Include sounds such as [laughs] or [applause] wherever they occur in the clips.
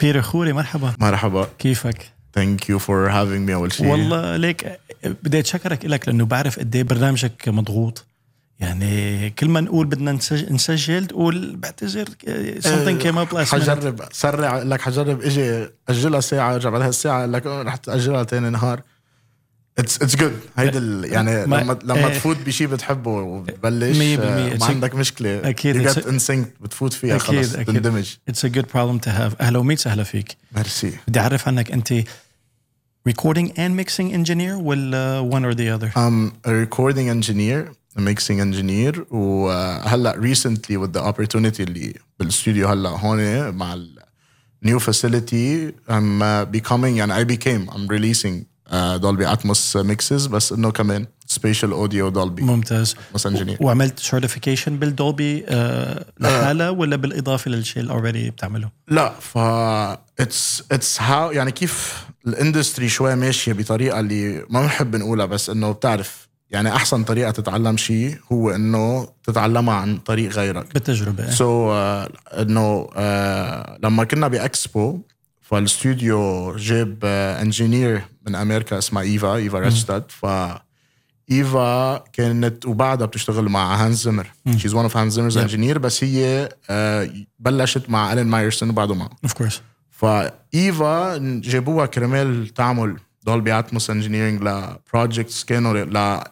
بير خوري مرحبا. مرحبا. كيفك؟ thank you for having me أول شيء. والله ليك بدي اتشكرك لك لأنه بعرف قد إيه برنامجك مضغوط. يعني كل ما نقول بدنا نسجل, نسجل تقول بعتذر something came up last حجرب. سرع لك حجرب إجي أجلها ساعة أرجع بعدها الساعة لك رح تأجلها ثاني نهار. اتس اتس جود هيدي ال- يعني ما- لما لما إيه. تفوت بشيء بتحبه وبتبلش 100% آه، It's ما a- عندك مشكله أكيد. you It's get a- in sync بتفوت فيها أكيد، خلص أكيد. تندمج It's a good problem to have اهلا وميت سهلا فيك ميرسي بدي اعرف عنك انت recording and mixing engineer ولا one or the other I'm a recording engineer a mixing engineer وهلا recently with the opportunity اللي بالاستوديو هلا هون مع ال new facility I'm uh, becoming يعني I became I'm releasing Dolby Atmos mixes بس إنه كمان spatial audio Dolby. ممتاز. Atmos engineer. وعملت certification بالدولبي آه لحالها ولا بالإضافة للشيء اللي already بتعمله؟ لا ف it's it's how يعني كيف ال industry شوي ماشية بطريقة اللي ما بنحب نقولها بس إنه بتعرف يعني أحسن طريقة تتعلم شيء هو إنه تتعلمها عن طريق غيرك. بالتجربه. so so, uh, إنه uh, لما كنا بإكسبو فالستوديو جاب engineer من أمريكا اسمها إيفا إيفا ريتشتاد ف إيفا كانت وبعدها بتشتغل مع هانز زمر she's one of هانز زمر's engineer بس هي uh, بلشت مع آلان مايرسون وبعده معه of course. فايفا جابوها كرمال تعمل دولبي اتموس engineering ل projects كانوا ل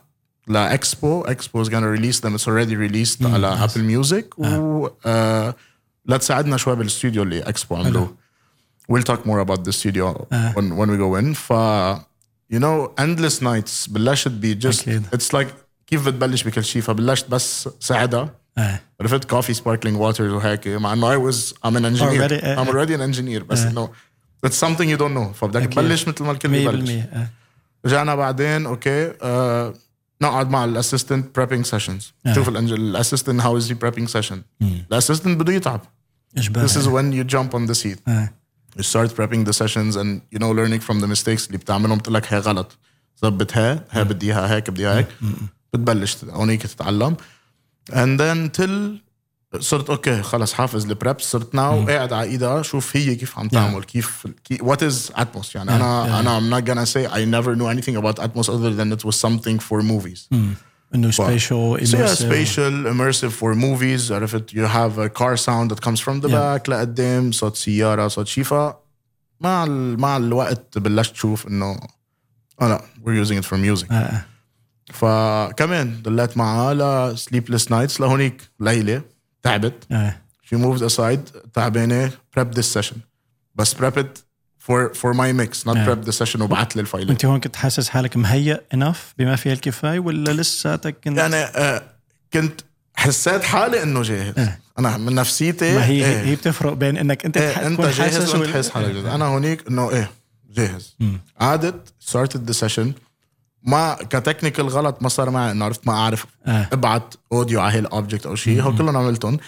لاكسبو اكسبو is gonna release them. It's already released على ابل ميوزك و آه، لتساعدنا شوي بالاستوديو اللي اكسبو عملوه we'll talk more about the studio when, when we go in. ف you know endless nights بلشت ب just أكيد. it's like كيف بتبلش بكل شيء فبلشت بس ساعدها آه. عرفت؟ coffee sparkling waters وهيك. مع إنه I was I'm an engineer Already, uh, I'm already an engineer بس انه it's something you don't know. فبدك أكيد. تبلش مثل ما الكل 100% ببلش آه. رجعنا بعدين okay آه نقعد مع ال assistant prepping sessions آه. شوف ال assistant how is he prepping session ال assistant بده يتعب. اشباه this is when you jump on the seat. آه. you start prepping the sessions and you know learning from the mistakes. اللي بتعملهم بتقول لك هي غلط. ظبط هي هي بدي اياها هيك بدي اياها هيك بتبلش هونيك تتعلم. And then till صرت okay خلص حافظ ال prep صرت now قاعد على ايدها شوف هي كيف عم تعمل كيف okay what is اتموس يعني أنا أنا I'm not gonna say I never knew anything about Atmos other than it was something for movies. انه spatial immersive spatial immersive for movies عرفت you have a car sound that comes from the back لقدام صوت سيارة صوت شيء مع ال... مع الوقت بلشت تشوف إنه آه, آه. لا we using it for music فكمان ضليت معاه ل sleepless nights لهونيك ليلة تعبت. she moves aside تعبانة prep this session بس prepped for my mix not Yeah. prep the session وبعت لي ال file انت هون كنت حاسس حالك مهيئ enough بما فيه الكفايه ولا لساتك كنت يعني آه كنت حسيت حالي إنه جاهز. إيه. أنا من نفسيتي ما هي إيه. هي بتفرق بين إنك أنت تح- أنت جاهز حاسس وأنت تحس حالك. جاهز أنا هونيك إنه إيه جاهز. قعدت started the session. ما ك technical غلط ما صار معي إنه عرفت ما أعرف آه. أبعت audio على هي ال object أو شيء هو كلهم عملتهم.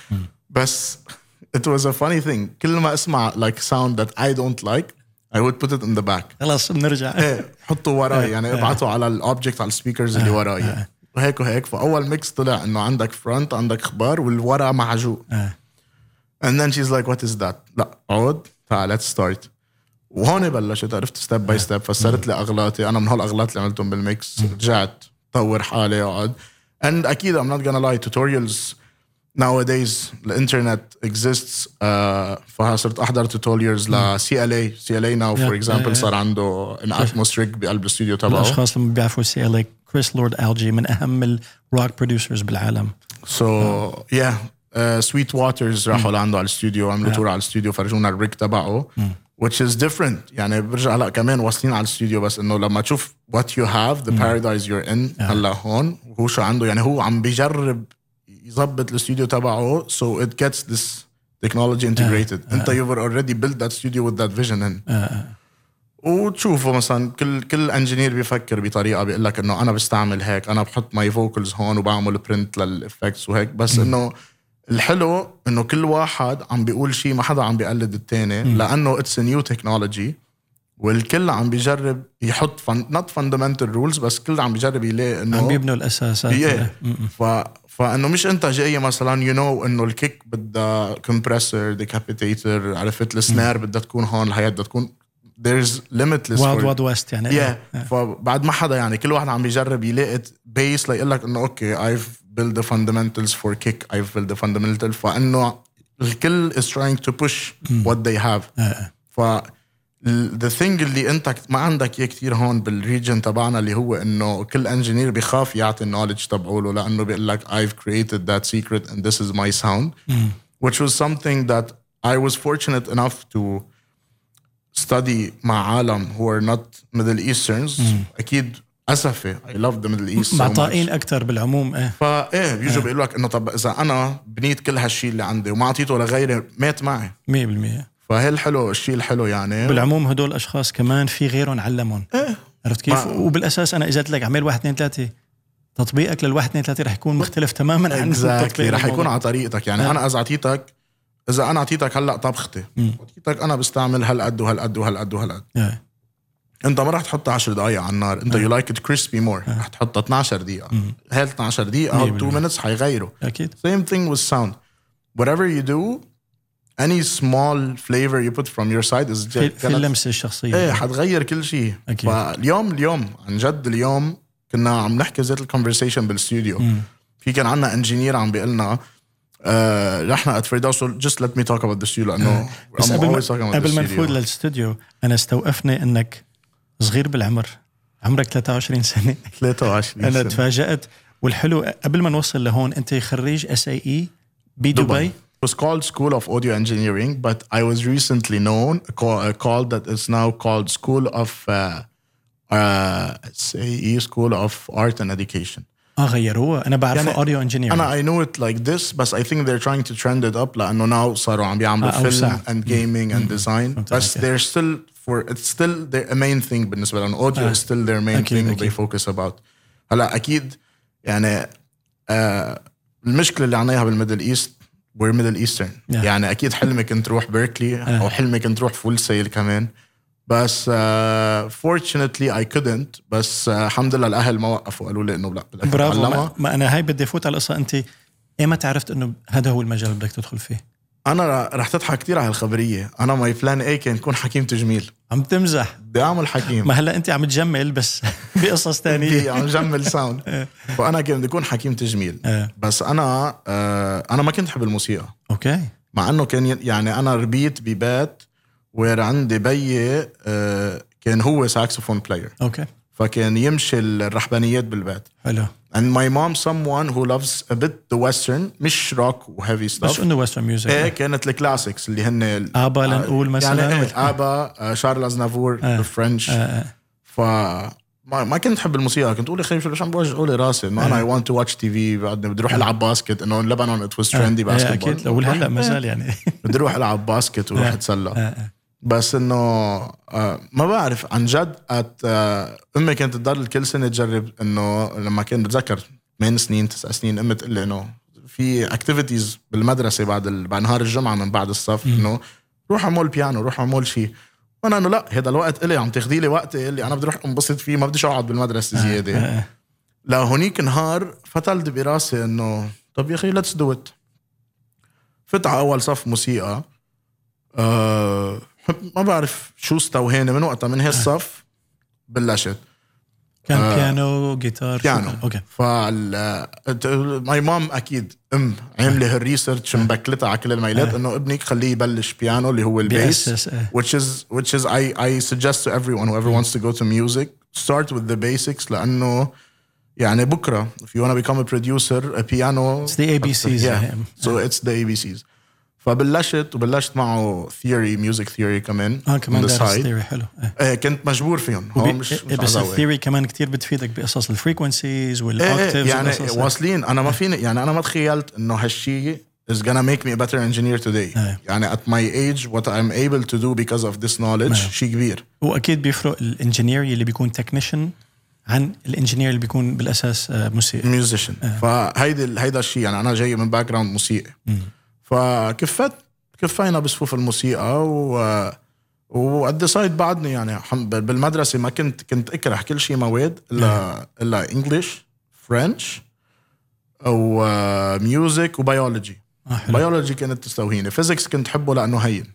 بس [laughs] it was a funny thing. كل ما أسمع like sound that I don't like I would put it in the back. خلاص بنرجع. إيه حطه وراي. يعني ابعته على ال objects على ال speakers اللي وراي. وهيك وهيك. فأول mix طلع إنه عندك front عندك أخبار والورا معجوق. and then she's like what is that? لا اقعد تعال let's start. وهون بلشت عرفت؟ step by step فسرت لي أغلاطي. أنا من هول الاغلاط اللي عملتهم بال mix رجعت طور حالي أقعد. And أكيد I'm not gonna lie tutorials nowadays الإنترنت exists uh, فصرت أحضر tutorials ل CLA, CLA now for example yeah, yeah. صار عنده an Atmos rig بقلب الاستوديو تبعه. الاشخاص اللي بيعرفوا CLA كريس لورد ألجي من أهم ال rock producers بالعالم. So yeah uh, Sweet Waters راحوا لعنده على الاستوديو عملوا tour على الاستوديو فرجونا ال rig تبعه which is different. يعني برجع هلا كمان واصلين على الاستوديو بس إنه لما تشوف what you have the paradise you're in هلا هون وهو شو عنده؟ يعني هو عم بيجرب يظبط الاستوديو تبعه so it gets this technology integrated. انت you were already built that studio with that vision in. وتشوفه مثلا كل كل engineer بيفكر بطريقة بيقول لك إنه أنا بستعمل هيك أنا بحط my vocals هون وبعمل print لل effects وهيك. بس إنه الحلو إنه كل واحد عم بيقول شيء ما حدا عم بيقلد الثاني لأنه it's new technology والكل عم بيجرب يحط fun... not fundamental rules بس كل عم بيجرب يلاقي إنه عم بيبنوا الأساسات. Yeah. ف... فانه مش أنت جاي مثلا you know إنه ال kick بدها compressor Decapitator عرفت؟ ال snare بدها تكون هون الهاي هات بدها تكون there's limitless wild wild west يعني. Yeah. فبعد ما حدا يعني كل واحد عم بيجرب يلاقي base ليقول لك إنه okay I've built the fundamentals for kick I've built the fundamentals فإنه الكل is trying to push what they have. ف the thing اللي انت ما عندك إياه كثير هون بال region تبعنا اللي هو إنه كل engineer بخاف يعطي ال knowledge تبعوله لأنه بيقول لك I've created that secret and this is my sound. which was something that I was fortunate enough to study مع عالم who are not Middle Easterns. أكيد أسفة I love the Middle East so معطائين much. أكثر بالعموم إيه. فايه بيجوا بيقولوا لك إنه طب إذا أنا بنيت كل هالشيء اللي عندي وما أعطيته لغيري مات معي. 100% فهي الحلو الشيء الحلو يعني. بالعموم هدول الاشخاص كمان في غيرهم علمهم. إيه. عرفت كيف؟ ما- وبالأساس أنا إذا قلت لك أعمل 1 2 3 تطبيقك لل 1 2 3 رح يكون مختلف تماما عن exactly رح يكون. على طريقتك. يعني آه. أنا إذا اعطيتك إذا أنا أعطيتك هلأ طبختي أعطيتك أنا بستعمل هالقد وهالقد وهالقد وهالقد. إيه. أنت ما رح تحطها 10 دقائق على النار. أنت you like it crispy more رح تحطها 12 دقيقة. هال 12 دقيقة هول 2 بالمية. minutes حيغيروا. أكيد. Same thing with sound. Whatever you do any small flavor you put from your side is في, اللمسة الشخصية. إيه حتغير كل شيء. أكيد. فاليوم اليوم عن جد اليوم كنا عم نحكي ذات ال conversation بالاستوديو في كان عندنا engineer عم بيقول لنا آه رحنا at فردوس just let me talk about the studio لأنه بس I'm قبل ما قبل ما. نفوت للاستوديو أنا استوقفني إنك صغير بالعمر. عمرك 23 سنة. 23 أنا سنة. تفاجأت. والحلو قبل ما نوصل لهون أنت خريج SAE بدبي It was called School of Audio Engineering, but I was recently known call, uh, called that is now called School of uh, uh, SAE School of Art and Education. اه غيروها انا بعرفه يعني اوديو انجينير انا I know it like this بس I think they're trying to trend it up لانه now صاروا عم بيعملوا آه، أوسع. film and gaming and design بس عليك. they're still for it's still their main thing بالنسبه لهم audio is still their main أكيد، thing they أكيد. focus about هلا اكيد يعني آه المشكله اللي عنا اياها بالميدل ايست middle eastern. Yeah. يعني أكيد حلمي كنت تروح بيركلي أو حلمي كنت تروح فول سيل كمان. بس fortunately I couldn't. بس uh, الحمد لله الأهل ما وقفوا. قالوا لي إنه لا برافو. ما, ما أنا هاي بدي أفوت على القصة. أنت ايمتى عرفت إنه هذا هو المجال اللي بدك تدخل فيه؟ أنا رح تضحك كثير على الخبريه أنا my plan A كان يكون حكيم تجميل. عم تمزح. بدي اعمل حكيم. ما هلا أنت عم تجمل بس [laughs] بقصص ثانية [laughs] عم جمل sound [laughs] فأنا كان بدي اكون حكيم تجميل. إيه. بس أنا آه أنا ما كنت احب الموسيقى. okay. مع إنه كان يعني أنا ربيت ببيت where عندي بيي آه كان هو saxophone player okay. فكان يمشي الرحبانيات بالبيت حلو. And my mom someone who loves a bit the western مش rock و heavy بس stuff. انه western music إيه كانت ال classics اللي هن آبا لنقول مثلا. يعني إيه آبا آه، شارل أزنافور ال French آه، آه. ف ما, ما كنت أحب الموسيقى. كنت أقول يا أخي شو عم بوجعوا لي راسي انه أنا I want to watch TV بدي أروح ألعب basket. إنه لبنان it was trendy basket أكيد. لو هلا ما زال يعني. بدي أروح ألعب basket وروح آه. أتسلى. آه، آه. بس إنه آه، ما بعرف عن جد at آه، أمي كانت تضل كل سنة تجرب إنه لما كان بتذكر 8 سنين 9 سنين أمي تقول لي إنه في activities بالمدرسة بعد ال... بعد نهار الجمعة من بعد الصف إنه روح أعمل بيانو روح أعمل شيء وأنا إنه لا هذا الوقت إلي عم تاخذي لي وقتي اللي أنا بدي أروح انبسط فيه ما بديش أقعد بالمدرسة زيادة. آه، آه. لهونيك نهار فتلت براسي إنه طب يا أخي let's do it فت على أول صف موسيقى أه ما بعرف شو استوهاني من وقتها من هالصف بلشت. كان آه. بيانو جيتار بيانو؟ okay فال my mom أكيد أم عاملة هال research مبكلتها على كل الميلات إنه ابنك خليه يبلش بيانو اللي هو ال base إيه. which is which is I I suggest to everyone whoever wants to go to music start with the basics لأنه يعني بكرة if you want to become a producer a piano It's the ABCs yeah. So it's the ABCs فبلشت وبلشت معه theory music theory كمان آه كمان دارس theory حلو. إيه. إيه كنت مجبور فيهم. هو وبي- مش, إيه، مش بس. ال theory كمان كتير بتفيدك بقصص ال frequencies إيه وال octaves إيه يعني. واصلين. أنا ما فيني يعني أنا ما تخيلت إنه هالشيء is gonna make me a better engineer today. إيه. يعني at my age what I'm able to do because of this knowledge شيء كبير. وأكيد بيفرق ال engineer اللي بيكون technician عن ال engineer اللي بيكون بالأساس آه، موسيقي. musician فهيدي هيدا الشيء يعني أنا جاي من background موسيقي فكفت كفينا بصفوف الموسيقى و و good side بعدني يعني. بالمدرسة ما كنت كنت أكره كل شيء مواد الا إلا English French أو music و biology biology كانت تستوهيني. physics كنت حبه لأنه هين.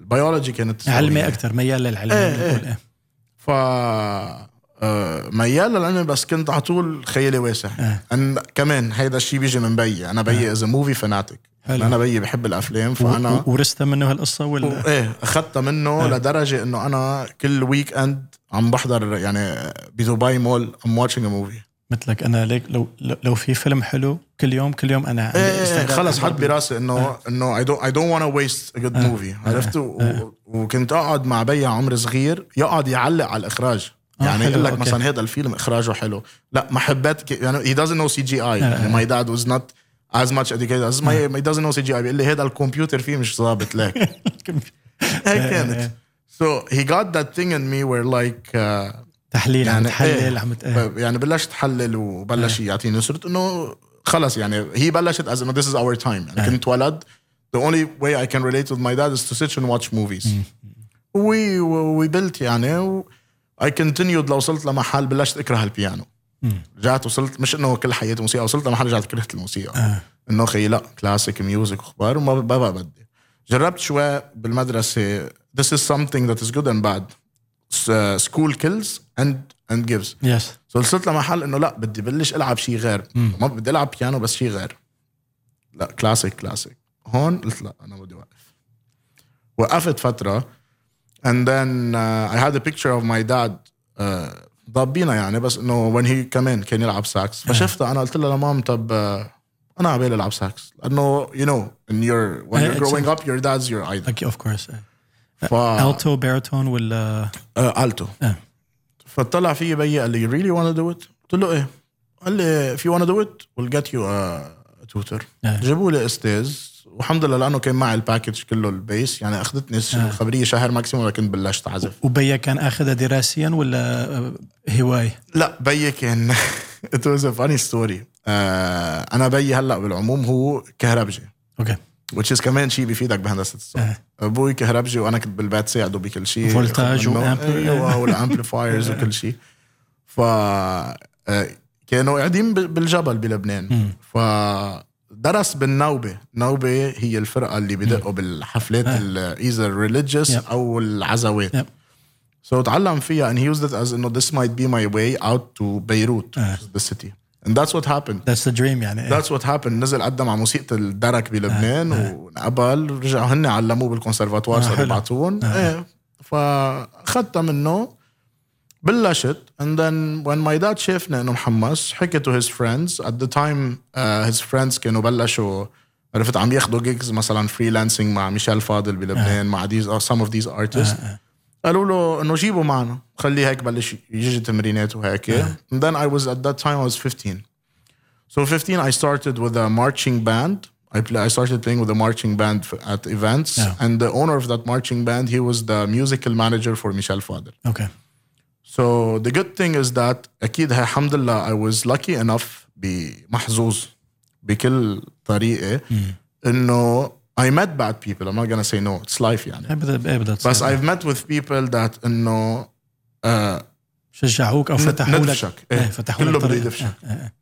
البيولوجي كانت تستوهيني. علمي أكثر ميال للعلم إيه، بنقول إيه. ف ميال للعلم بس كنت على طول خيالي واسع. إيه. أن كمان هيدا الشيء بيجي من بيي. أنا بيي از movie fanatic. أنا بيي بحب الأفلام فأنا ورثتها منه هالقصة ولا؟ إيه أخذتها منه لدرجة إنه أنا كل weekend عم بحضر يعني بدبي مول ام watching movie مثلك أنا ليك لو لو في فيلم حلو كل يوم كل يوم أنا عندي إيه استعداد خلص أحضر حط براسي انه إنه I don't I don't وأنا waste a good movie عرفت؟ و- وكنت أقعد مع بيي عمر صغير يقعد يعلق على الإخراج. آه، يعني حلو، يقول لك. مثلا هذا الفيلم إخراجه حلو. لا محبات ك- يعني he doesn't know CGI يعني my dad was not as much educated as my he doesn't know CGI بيقول لي هذا الكمبيوتر فيه مش ظابط لك [laughs] هيك كانت. so he got that thing in me where like uh, تحليل عم يعني تحلل إيه. عم ت- إيه. ب- يعني بلشت تحلل وبلش يعطيني صرت إنه خلص يعني هي بلشت as إنه this is our time. يعني كنت ولد. The only way I can relate with my dad is to sit and watch movies. وي وي built يعني I continued لو وصلت لمحل بلشت اكره البيانو. رجعت وصلت مش إنه كل حياتي موسيقى وصلت لمحل رجعت كرهت الموسيقى. آه. إنه خي لا classic music وأخبار وما بقى بدي. جربت شوي بالمدرسة. This is something that is good and bad. School kills and and gives. yes so وصلت لمحل إنه لا بدي بلش ألعب شيء غير. ما بدي ألعب بيانو بس شيء غير. لا classic classic هون قلت لا أنا بدي أوقف. وقفت فترة. And then uh, I had a picture of my dad uh, ضابينا يعني. بس إنه when he كمان كان يلعب ساكس فشفتها أنا قلت لها لمام طب uh, أنا عبالي العب ساكس لأنه you know in your when Eh, you're it's growing up your dad's your idol. أوكي اوف كورس ف التو باريتون ولا التو آه. فطلع في بيي قال لي you really wanna do it? قلت له إيه. قال لي if you wanna do it we'll get you a tutor. آه. جابوا لي أستاذ والحمد لله لأنه كان معي ال package كله ال base يعني أخذتني الخبريه شهر maximum لكن بلشت أعزف. وبيا كان آخذها دراسيا ولا آه، هوايه لا بيي كان [laughs] a funny story. آه أنا بيي هلأ بالعموم هو كهربجي. أوكي. Is كمان شيء بيفيدك بهندسة الصوت. آه. أبوي كهربجي وأنا كنت بالبيت ساعده بكل شيء voltage. أيوه وال amplifiers وكل شيء ف آه، كانوا قاعدين بالجبل بلبنان. ف درس بالنوبة. نوبة هي الفرقة اللي بدقوا بالحفلات ايذر ريليجيوس. أو العزوات. So تعلم فيها and he used it as انه this might be my way out to Beirut آه. which is the city. And that's what happened. ذاتس ذا دريم يعني. That's what happened. نزل قدم على موسيقى الدرك بلبنان ونقبل ورجعوا هن علموه بالكونسرفاتوار آه، صاروا. يبعتوهم إيه. فأخذتها منه. بلشت and then when my dad شافني انه محمس حكي to his friends at the time uh, his friends كانوا بلشوا عرفت عم ياخذوا جيجز مثلا فريلانسينج مع ميشيل فاضل بلبنان مع these or some of these artists قالوا له انه جيبوا معنا خليه هيك بلش يجي تمرينات وهيك and then I was at that time I was 15 So 15, I started with a marching band. I play, I started playing with a marching band f- at events, Yeah. and the owner of that marching band, he was the musical manager for Michel Fadel. اوكي So the good thing is that أكيد هي الحمد لله I was lucky enough بمحظوظ بكل طريقة إنه I met bad people. I'm not gonna say no. It's life يعني. إيه بدها بس. I've met with people that إنه uh, شجعوك أو فتحوا لك ندفشك. إيه إيه. فتحوا كله بده. يدفشك. إيه، إيه.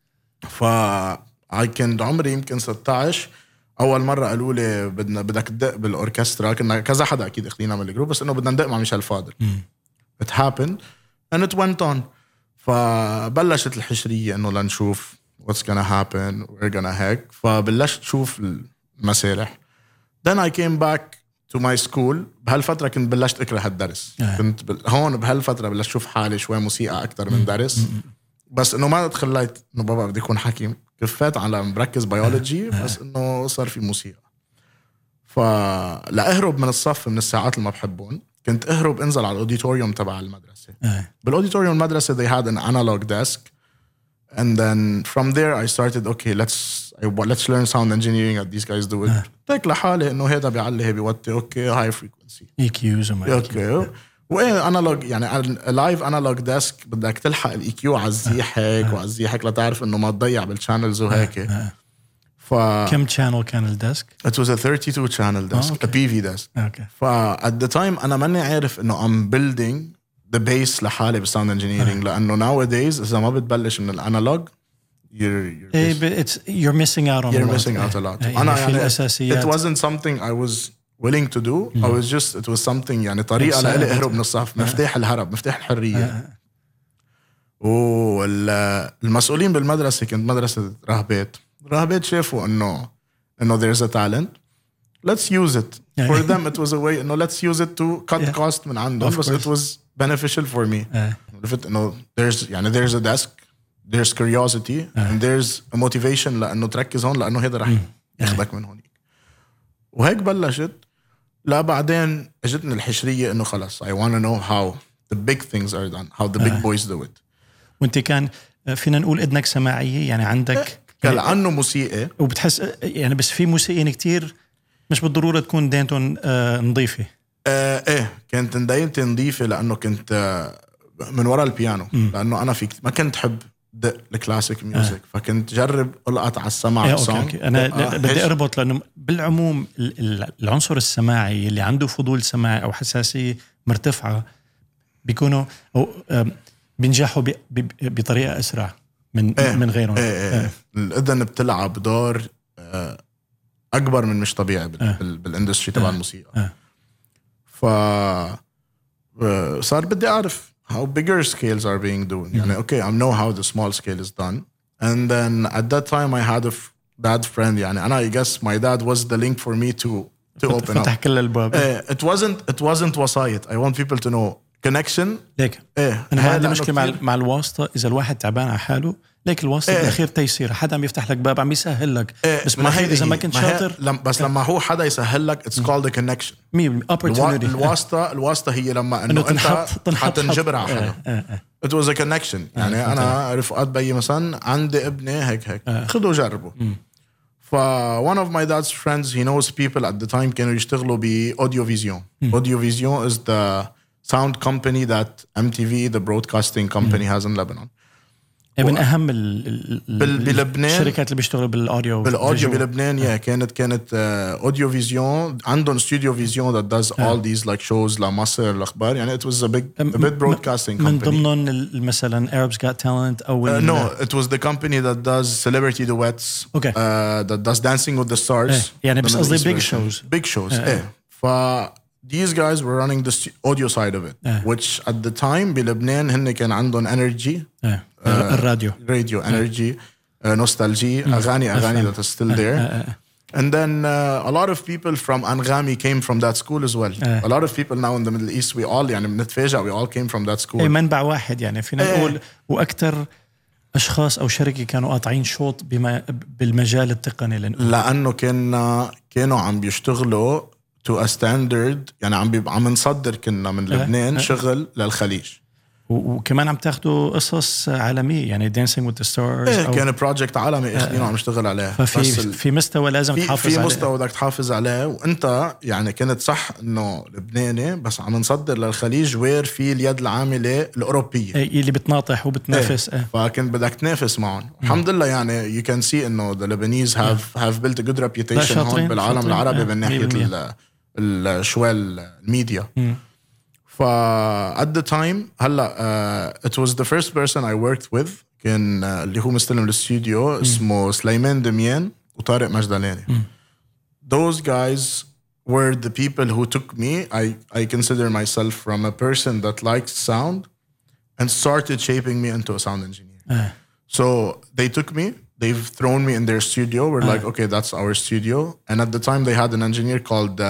ف I كنت عمري يمكن 16 أول مرة قالوا لي بدنا بدك تدق بالأوركسترا كنا كذا حدا أكيد أخذينا من الجروب بس إنه بدنا ندق مع ميشيل فاضل it happened and it went on. فبلشت الحشرية إنه لنشوف what's gonna happen we're gonna هيك فبلشت شوف المسارح. Then I came back to my school. بهالفترة كنت بلشت أكره الدرس آه. كنت بل... هون بهالفترة بلشت أشوف حالي شوي موسيقى أكثر من درس. بس إنه ما تخليت إنه بابا بدي اكون حكيم كفيت على مركز بيولوجي بس إنه صار في موسيقى. فلأهرب من الصف من الساعات اللي ما بحبهم كنت اهرب انزل على ال auditorium تبع المدرسة. إيه. بال auditorium المدرسة they had an analog desk. And then from there I started okay let's I, let's learn sound engineering at these guys do it. تك لحالي إنه هذا بيعلي هي بيوطي أوكي هاي frequency EQs وما. أوكي وإيه analog يعني live analog desk بدك تلحق ال EQ على الزيح هيك وعلى الزيح هيك لتعرف إنه ما تضيع بال channels وهيك. ف كم channel كان ال desk؟ it was a 32 channel desk okay. a PV desk أوكي ف at the time أنا ماني عارف انه I'm building the base لحالي بال sound engineering لأنه nowadays اذا ما بتبلش من ال analog you're, you're, إيه but it's you're missing out on you're missing out a lot إيه، أنا يعني يعني it الاساسيات wasn't something I was willing to do I was just it was something يعني طريقه uh, لإلي اهرب من الصف مفتاح الهرب مفتاح الحريه والمسؤولين بالمدرسة كنت مدرسه راهبات راهبات شافوا انه انه there's a talent let's use it for Yeah. them it was a way انه let's use it to cut Yeah. cost من عندهم بس it was beneficial for me إيه. عرفت انه there's يعني there's a desk there's curiosity and there's a motivation لأنه تركز هون لأنه هذا رح ياخذك من هونيك وهيك بلشت لا بعدين اجتني الحشريه انه خلص I want to know how the big things are done how the big boys do it وانت كان فينا نقول اذنك سماعيه يعني عندك كان لأنه موسيقى. وبتحس يعني بس في موسيقيين كتير مش بالضرورة تكون دينتهم آه، نظيفة. آه إيه كانت ندايتي نظيفة لأنه كنت آه من ورا البيانو. لأنه أنا في ما كنت حب دق ال classic music فكنت جرب ألقط على السمع إيه، أوكي song. أوكي. أنا دقها بدي. أربط لأنه بالعموم ال- ال- العنصر السماعي اللي عنده فضول سماعي أو حساسية مرتفعة بيكونوا أو بينجحوا بطريقة أسرع. من إيه. من غيرهم إيه إيه الاذن بتلعب دور آه، اكبر من مش طبيعي بال- آه. بال- بال industry تبع الموسيقى آه. ف آه، صار بدي اعرف how bigger scales are being done يعني أوكي I know how the small scale is done and then at that time I had a bad friend يعني أنا I guess my dad was the link for me to to open up فتح كل الابواب إيه، it wasn't it wasn't وسايط I want people to know connection. ليك. إيه أنا ما عندي مشكلة مع مع الواسطة. إذا الواحد تعبان على حاله ليك الواسطة إيه. بالاخير تيسير. حدا عم يفتح لك باب عم يسهل لك. إيه، بس بالاخير إذا ما هي- كنت هي- شاطر. لم بس لما هو حدا يسهل لك it's called a connection. 100% الوا- opportunity. الواسطة الواسطة هي لما إنه أنت تنحط تنحط حتنجبر على حدا. it was a connection. يعني أنا رفقات بيي مثلا عندي ابني هيك هيك. خذوا جربوا. ف one of my dad's friends he knows people at the time كانوا يشتغلوا ب audio vision audio vision is the sound company that MTV the broadcasting company has in Lebanon إيه، من اهم ال- ال- ال- بال- بلبنان- الشركات اللي بيشتغلوا بال audio بال audio visual. بلبنان يا كانت كانت اوديو فيزيون عندهم استوديو فيزيون that does all these like shows لمصر الاخبار يعني it was a big a big broadcasting من company ضمنهم ال- مثلا Arabs Got Talent أو Uh, ال- no, it was the company that does celebrity duets. Okay. Uh, that does Dancing with the Stars. إيه، يعني The بس Middle قصدي East big version. shows. Big shows. إيه. ف these guys were running the stu- audio side of it, إيه. which at the time بلبنان هن كان عندهم energy, إيه، الراديو radio energy, uh, nostalgia, أغاني أغاني that is still there. And then uh, a lot of people from Angami came from that school as well. إيه. A lot of people now in the Middle East, we all يعني بنتفاجئ we all came from that school. اي منبع واحد يعني فينا إيه. نقول واكثر اشخاص او شركه كانوا قاطعين شوط بما بالمجال التقني لنقول لانه كنا كانوا عم بيشتغلوا تو ا ستاندرد يعني عم بيب... عم نصدر كنا من لبنان شغل للخليج. وكمان عم تاخذوا قصص عالمية يعني Dancing with the Stars إيه كان project عالمي اخذينه عم نشتغل عليه. ففي بس في مستوى لازم في تحافظ في عليه. مستوى بدك تحافظ عليه. وأنت يعني كنت صح إنه لبناني بس عم نصدر للخليج where في اليد العاملة الأوروبية. إيه، اللي بتناطح وبتنافس إيه. فكنت بدك تنافس معهم. الحمد لله يعني you can see إنه have have built a good reputation شاطرين، هون بالعالم شاطرين. العربي آه، من ناحية 100%. ال- ال- شوي الميديا ف at the time هلا uh, it was the first person I worked with كان uh, اللي هو مستلم الاستوديو اسمه سليمان دميان وطارق مجدلاني those guys were the people who took me I, I consider myself from a person that likes sound and started shaping me into a sound engineer آه. so they took me they've thrown me in their studio we're like okay that's our studio and at the time they had an engineer called uh,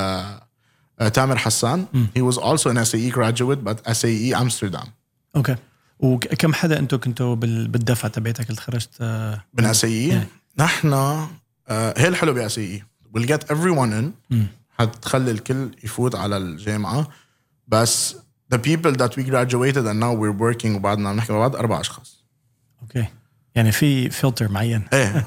uh, Tamer Hassan he was also an SAE graduate but SAE Amsterdam اوكي وكم حدا انتم كنتوا بال- بالدفعه تبعتك اللي تخرجت آه، من SAE نحن آه، هي الحلو ب SAE we'll get everyone in حتخلي الكل يفوت على الجامعة بس the people that we graduated and now we're working وبعدنا عم نحكي مع بعض أربع أشخاص اوكي يعني في فلتر معين. إيه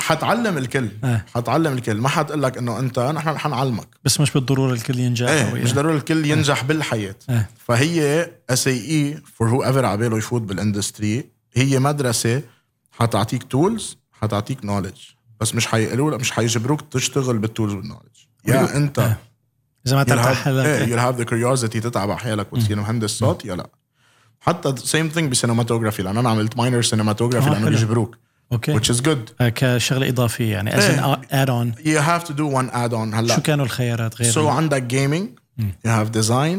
حتعلم الكل. [laughs] إيه. حتعلم الكل. ما حتقول لك إنه أنت نحن رح نعلمك. بس مش بالضرورة الكل ينجح إيه مش. ضروري الكل ينجح بالحياة. إيه. فهي SAE for whoever عباله يفوت بال industry هي مدرسة حتعطيك tools حتعطيك knowledge بس مش حيقولوا لك مش حيجبروك تشتغل بال tools وال knowledge يا أنت. إذا ما have, حالك إيه you'll have the curiosity تتعب على حالك وتصير مهندس صوت يا لا. حتى same thing ب cinematography لأن أنا عملت minor cinematography آه، لأنه حلو. بيجبروك okay which is good آه، كشغلة إضافية يعني as. an add-on you have to do one add-on هلأ شو كانوا الخيارات غير So عندك gaming, you have design,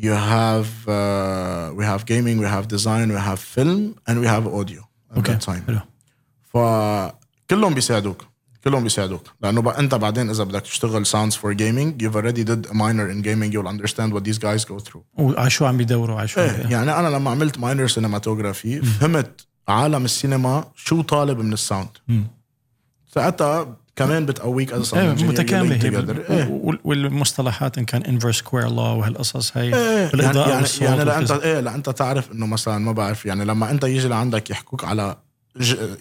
you have uh, we have gaming, we have design, we have film, and we have audio at okay that time. حلو فكلهم بيساعدوك كلهم بيساعدوك لأنه بقى أنت بعدين إذا بدك تشتغل sounds for gaming you've already did a minor in gaming you'll understand what these guys go through. وعلى شو عم بيدوروا على شو إيه يعني أنا لما عملت minor cinematography فهمت عالم السينما شو طالب من ال sound ساعتها كمان بتقويك از إيه متكامله هي وال- والمصطلحات إن كان inverse square law وهالقصص هي إيه يعني بالإضاءة يعني, يعني لا انت والكذا. إيه لا انت تعرف إنه مثلا ما بعرف يعني لما أنت يجي لعندك يحكوك على.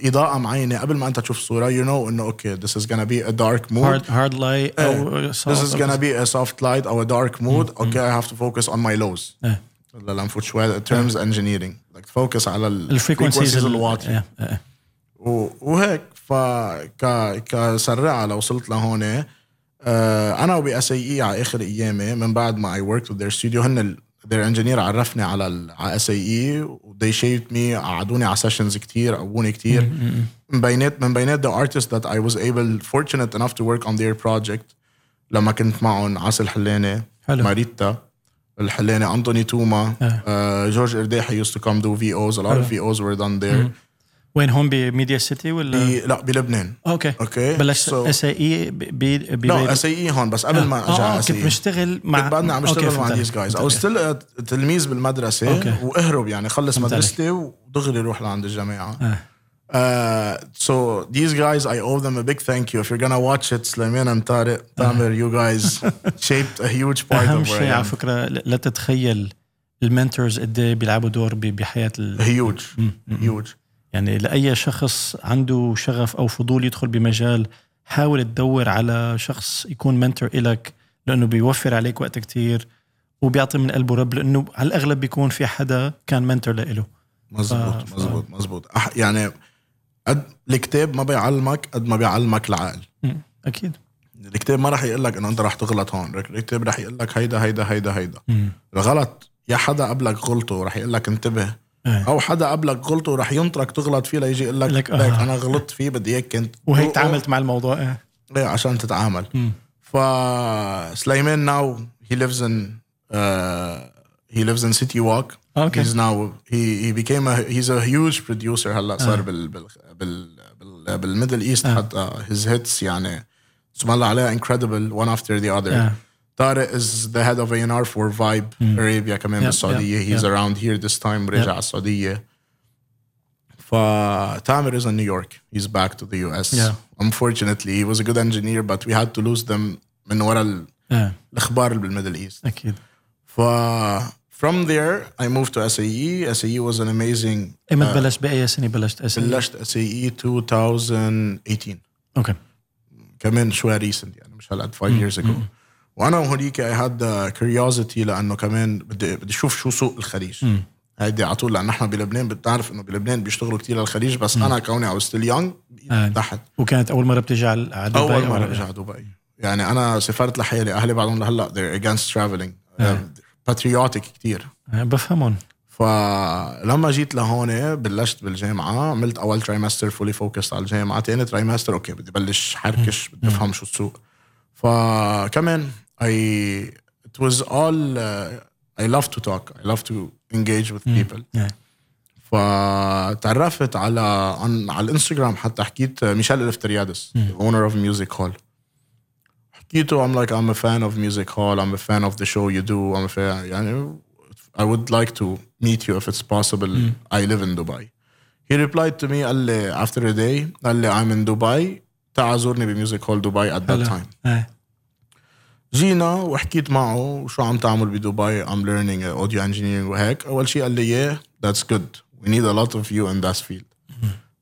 إضاءة معينة قبل ما أنت تشوف الصورة you know إنه okay this is gonna be a dark mood. hard light أو إيه. this is gonna be a soft light or a dark mood. Okay I have to focus on my lows. إيه. لا لا نفوت شوي terms engineering. Like focus على ال frequencies frequencies الواطية. و- وهيك ف ك كسرعة لو وصلت لهون آه أنا وب SAE على آخر أيامي من بعد ما I worked their studio هن their engineer عرفني على ال على SAE they shaped me قعدوني على sessions كتير قووني كتير. من بينات من بينات the artists that I was able fortunate enough to work on their project لما كنت معهم عاصي الحلاني حلو. ماريتا الحلاني أنطوني توما آه. آه جورج إرداحي used to come do VOs a lot of VOs were done there. وين هون ب Media City ولا ب- لا بلبنان okay okay بلشت So- SAE بي بي لا SAE هون بس قبل ما أرجع آه اس كنت مشتغل مع كنت بعدني عم بشتغل مع guys فهمت أو. still تلميذ بالمدرسة okay. واهرب يعني خلص مدرستي ودغري روح لعند الجامعة آه. Uh, so these guys, I owe them a big thank you. If you're gonna watch it, Sulaiman and Tariq, Tamer, you guys [laughs] shaped a huge part أهم of where شيء على am. فكرة لا تتخيل المنتورز قد إيه بيلعبوا دور ب- بحياة ال... Huge, huge. يعني لأي شخص عنده شغف أو فضول يدخل بمجال حاول تدور على شخص يكون منتور إلك لأنه بيوفر عليك وقت كتير وبيعطي من قلبه رب لأنه على الأغلب بيكون في حدا كان منتور لإله مزبوط ف- مزبوط مزبوط أح- يعني قد الكتاب ما بيعلمك قد ما بيعلمك العقل. أكيد الكتاب ما راح يقول لك إنه أنت راح تغلط هون الكتاب راح يقول لك هيدا هيدا هيدا هيدا. الغلط يا حدا قبلك غلطه راح يقول لك انتبه. أو حدا قبلك غلطه راح ينطرك تغلط فيه ليجي يقول لك لك لك آه. أنا غلطت فيه بدي اياك كنت وهيك تعاملت مع الموضوع إيه. إيه عشان تتعامل مم. فسليمان now he lives in uh, he lives in City Walk Okay. he's now he he became a he's a huge producer هلا صار بال بال بال بال بالميدل إيست حتى his hits يعني اسم الله عليها incredible one after the other آه. طارق is the head of A&R for Vibe Arabia كمان Yep, بالسعودية yep, he's yep. around here this time رجع على السعودية فتامر is in New York he's back to the US Yeah. unfortunately he was a good engineer but we had to lose them من ورا ال- آه. الاخبار اللي بالميدل ايست اكيد ف from there I moved to SAE SAE was an amazing ايمت بلشت باي سنه بلشت اس بلشت SAE 2018 اوكي كمان شوي ريسنت يعني مش هالقد 5 years ago وأنا I had the curiosity لأنه كمان بدي بدي أشوف شو سوق الخليج. هيدي على طول لأن نحن بلبنان بتعرف إنه بلبنان بيشتغلوا كتير للخليج بس أنا كوني still young آه. تحت. وكانت أول مرة بتجي على على دبي اول مرة برجع دبي. يعني أنا سافرت لحالي أهلي بعدهم لهلأ they're against traveling. patriotic كتير. آه، بفهمهم. فلما جيت لهون بلشت بالجامعة عملت أول trimester fully focus على الجامعة ثاني trimester okay بدي بلش حركش بدي أفهم شو السوق. فكمان I it was all uh, I love to talk I love to engage with people آه. فتعرفت على عن على الانستغرام حتى حكيت ميشيل الفتريادس owner of music hall حكيته I'm like I'm a fan of music hall I'm a fan of the show you do I'm a fan يعني I would like to meet you if it's possible I live in Dubai he replied to me قال لي after a day قال لي I'm in Dubai تعال زورني بميوزك هول دبي at that هلا. time آه. جينا وحكيت معه وشو عم تعمل بدبي I'm learning audio engineering وهيك. أول شيء قال لي yeah that's good. We need a lot of you in that field.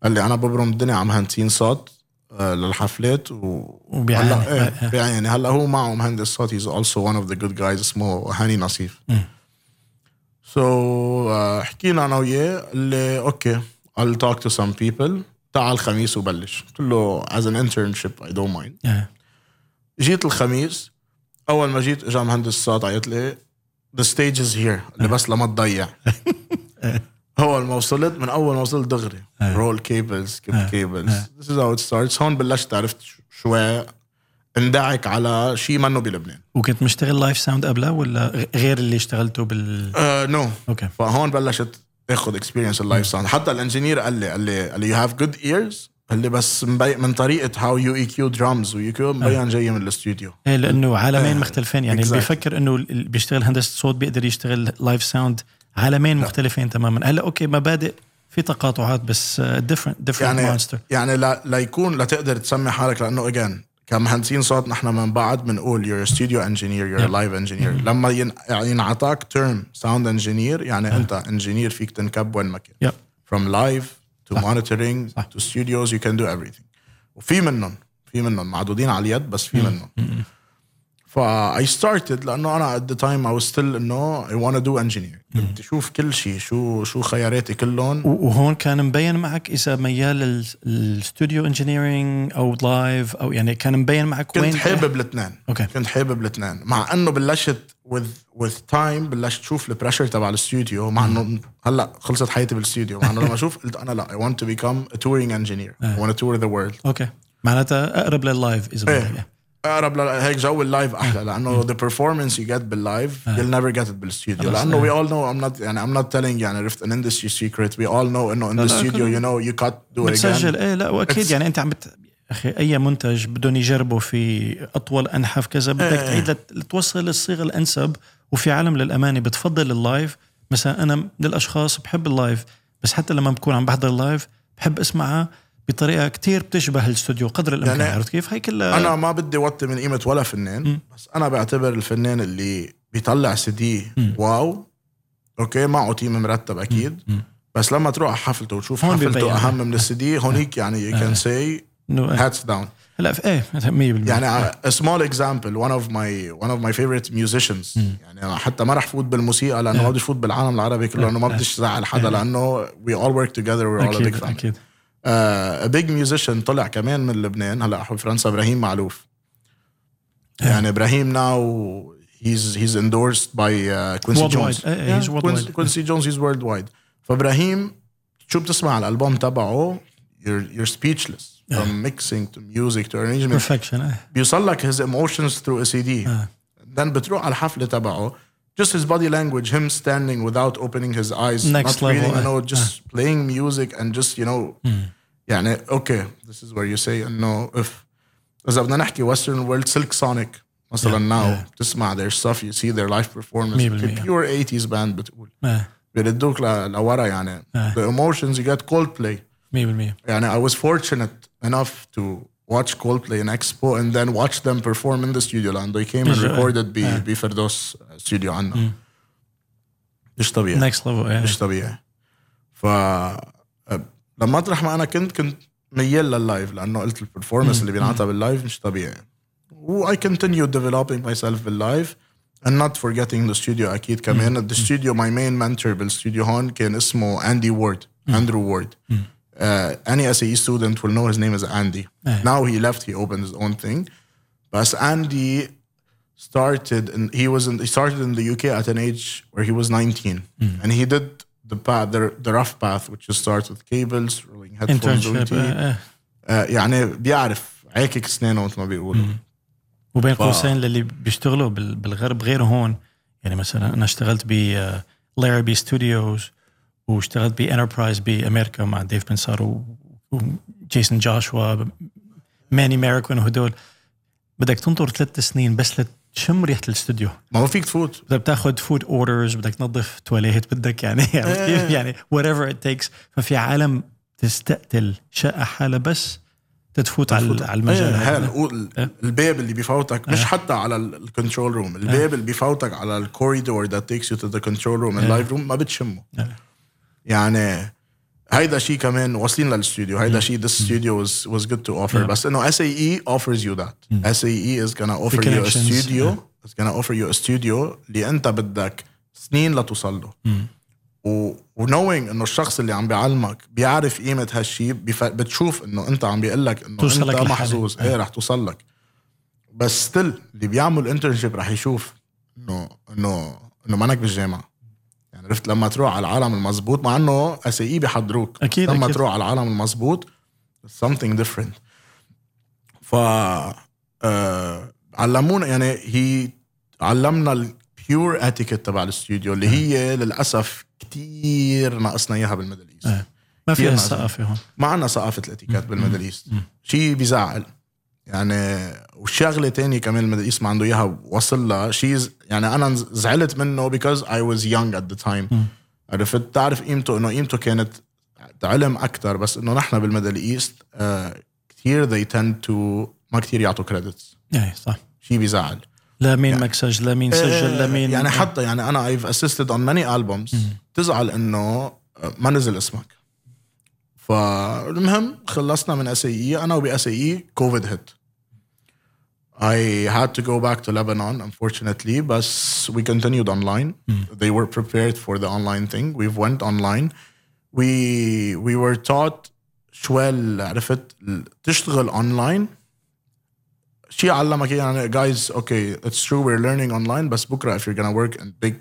قال لي أنا ببرم الدنيا عم مهندسين صوت آه، للحفلات و... وبيعاني. هلا بيعاني. هلا هو معه مهندس صوت. He's also one of the good guys. اسمه هاني نصيف. so آه، حكينا أنا وياه. قال لي okay I'll talk to some people. تعال الخميس وبلش. قلت له an internship I don't mind إيه. جيت الخميس أول ما جيت اجى مهندس الصوت عيط لي the stage is here اللي بس لما تضيع. [laughs] اول ما وصلت من أول ما وصلت دغري. roll cables keep cables this is how it starts هون بلشت عرفت شوي اندعك على شيء منه بلبنان. وكنت مشتغل live sound قبلها ولا غير اللي اشتغلته بال? no okay فهون بلشت آخذ experience ال live sound حتى ال engineer قال لي قال لي قال لي you have good ears قال لي بس مبي... من طريقة how you EQ drums و you EQ مبين جاي من الاستوديو. إيه لأنه عالمين مختلفين. يعني اللي exactly. بيفكر إنه اللي بيشتغل هندسة صوت بيقدر يشتغل live sound عالمين مختلفين تماما. هلأ okay مبادئ في تقاطعات بس different different يعني monster يعني لا ليكون لتقدر تسمي حالك لأنه again كمهندسين صوت نحن من بعد بنقول you're studio engineer you're live engineer لما ين- ينعطاك term sound engineer يعني أنت engineer فيك تنكب وين ما كان yep from monitoring صح. to studios you can do everything. وفي منهم في منهم معدودين على اليد بس في منهم. ف I started لأنه أنا at the time I was still إنه I want to do engineering. بدي أشوف كل شيء شو شو خياراتي كلهم. وهون كان مبين معك إذا ميال لل studio engineering أو live أو يعني كان مبين معك كنت وين؟ حابب الاثنين. okay. كنت حابب الاثنين. مع إنه بلشت with with time بلشت أشوف ال pressure تبع الاستوديو مع إنه هلأ خلصت حياتي بالاستوديو مع إنه لما أشوف قلت أنا لأ I want to become a touring engineer. I want to tour the world. okay. معناتها أقرب لل live اذا إيه. بدك أقرب هيك جو ال live أحلى لأنه the performance you get بال live you'll never get it بالاستوديو لأنه we all know I'm not يعني I'm not telling يعني عرفت an industry secret. We all know إنه in the لا، studio كله- you know you cut do it again. بتسجل إيه لا وأكيد يعني أنت عم بت... أخي أي منتج بدهم يجربوا في أطول أنحف كذا بدك إيه. تعيد لت- لتوصل الصيغه الأنسب وفي عالم للأمانة بتفضل ال live. مثلا أنا من الأشخاص بحب ال live بس حتى لما بكون عم بحضر اللايف بحب أسمعها بطريقة كتير بتشبه الاستوديو قدر الإمكان. يعني عرفت كيف؟ هي كلها أنا ما بدي وطي من قيمة ولا فنان بس أنا بعتبر الفنان اللي بيطلع سي دي واو أوكي؟ معه team مرتب أكيد. بس لما تروح على حفلته وتشوف. حفلته أهم من السي دي هونيك [laughs] يعني you can see hats down هلا في إيه 100% يعني small example one of my one of my favorite musicians يعني حتى ما راح فوت بالموسيقى لأنه ما بديش فوت بالعالم العربي كله لأنه ما بديش زعل حدا لأنه we all work together we all big fan أكيد. a big musician طلع كمان من لبنان. هلا أحوال فرنسا إبراهيم معلوف. يعني إبراهيم now he's he's endorsed by Quincy Jones Quincy Jones he's worldwide فإبراهيم شو بتسمع الألبوم تبعه؟ يور سبيتشلس from mixing to music to arrangement بيرفكشن ايه بيوصل لك his emotions through a CD آه. then بتروح على الحفلة تبعه just his body language him standing without opening his eyes Next not level, reading you آه. know just playing music and just you know يعني okay this is where you say انه if اذا بدنا نحكي western world silk sonic مثلا now بتسمع their stuff you see their live performance مية بالمية. في pure 80s band بتقول ايه بيردوك ل- لورا يعني آه. the emotions you get Coldplay 100% يعني I was fortunate enough to watch Coldplay in Expo and then watch them perform in the studio لأن they came and إجا- recorded ب بفردوس استوديو عنا مش طبيعي next level إيه مش طبيعي ف لما مطرح ما أنا كنت كنت ميال لل live لأنه قلت ال performance اللي بينعطى بال live مش طبيعي. و I continued developing myself بال live and not forgetting the studio أكيد كمان. The studio my main mentor بالاستوديو هون كان اسمه Andy Ward اندرو وورد uh, any SAE student will know his name is Andy Eh. now he left he opened his own thing but Andy started and he was in he started in the UK at an age where he was 19 and he did the path the, the rough path which is starts with cables rolling headphones انترنشيب OT. ايه آه يعني بيعرف عاكك اسنانه مثل ما بيقولوا وبين ف- قوسين للي بيشتغلوا بال- بالغرب غير هون يعني مثلا انا اشتغلت ب لاربي ستوديوز واشتغلت ب Enterprise بامريكا مع Dave Pensado و Jason Joshua Manny Marroquin وهدول. بدك تنطر ثلاث سنين بس لتشم ريحة الاستوديو. ما ما فيك تفوت. بدك تاخذ food orders بدك تنظف toilet بدك يعني [laughs] عرفت كيف؟ يعني whatever it takes. ففي عالم تستقتل شقة حالها بس تتفوت على على المجال. إيه هذا. هلا قول الباب اللي بيفوتك مش حتى على ال control room الباب اللي بيفوتك على ال corridor takes you to the control room and live room ما بتشمه. إيه. يعني هيدا شيء كمان واصلين للاستوديو هيدا شيء this studio was was good to offer. بس إنه SAE offers you that. SAE is gonna offer you a studio. It's gonna offer you a studio اللي أنت بدك سنين لتوصل له. و ونوينج إنه الشخص اللي عم بيعلمك بيعرف قيمة هالشيء. بتشوف إنه أنت عم بيقول لك إنه أنت لحالك. محظوظ إيه. رح توصل لك بس still اللي بيعمل internship رح يشوف إنه إنه إنه مانك بالجامعة. عرفت؟ لما تروح على العالم المزبوط مع إنه SAE بيحضروك. أكيد، لما أكيد. تروح على العالم المزبوط something different. ف آه علمونا يعني هي علمنا ال pure etiquette تبع الاستوديو اللي هي للأسف كتير ناقصنا إياها بال Middle East. إيه. ما ناقصنا. ثقافة هون. ما عندنا ثقافة ال etiquette بال Middle East. شيء بيزعل. يعني والشغله تانية كمان East ما عنده إياها وصل لها شيء يعني أنا زعلت منه because I was young at the time. عرفت؟ تعرف قيمته إنه قيمته كانت علم أكثر بس إنه نحن بال Middle East آه كثير they tend to ما كثير يعطوا credits إيه صح. شيء بيزعل. لا مين mixج لا مين سجل لا مين يعني حتى يعني أنا I've assisted on many albums. تزعل إنه ما نزل اسمك. فالمهم خلصنا من اس اي أنا وبي اس اي كوفيد هيت I had to go back to Lebanon unfortunately but we continued online they were prepared for the online thing we went online we we were taught شوال عرفت تشتغل online شيء علمك يعني guys okay it's true we're learning online بس بكره if you're gonna work in big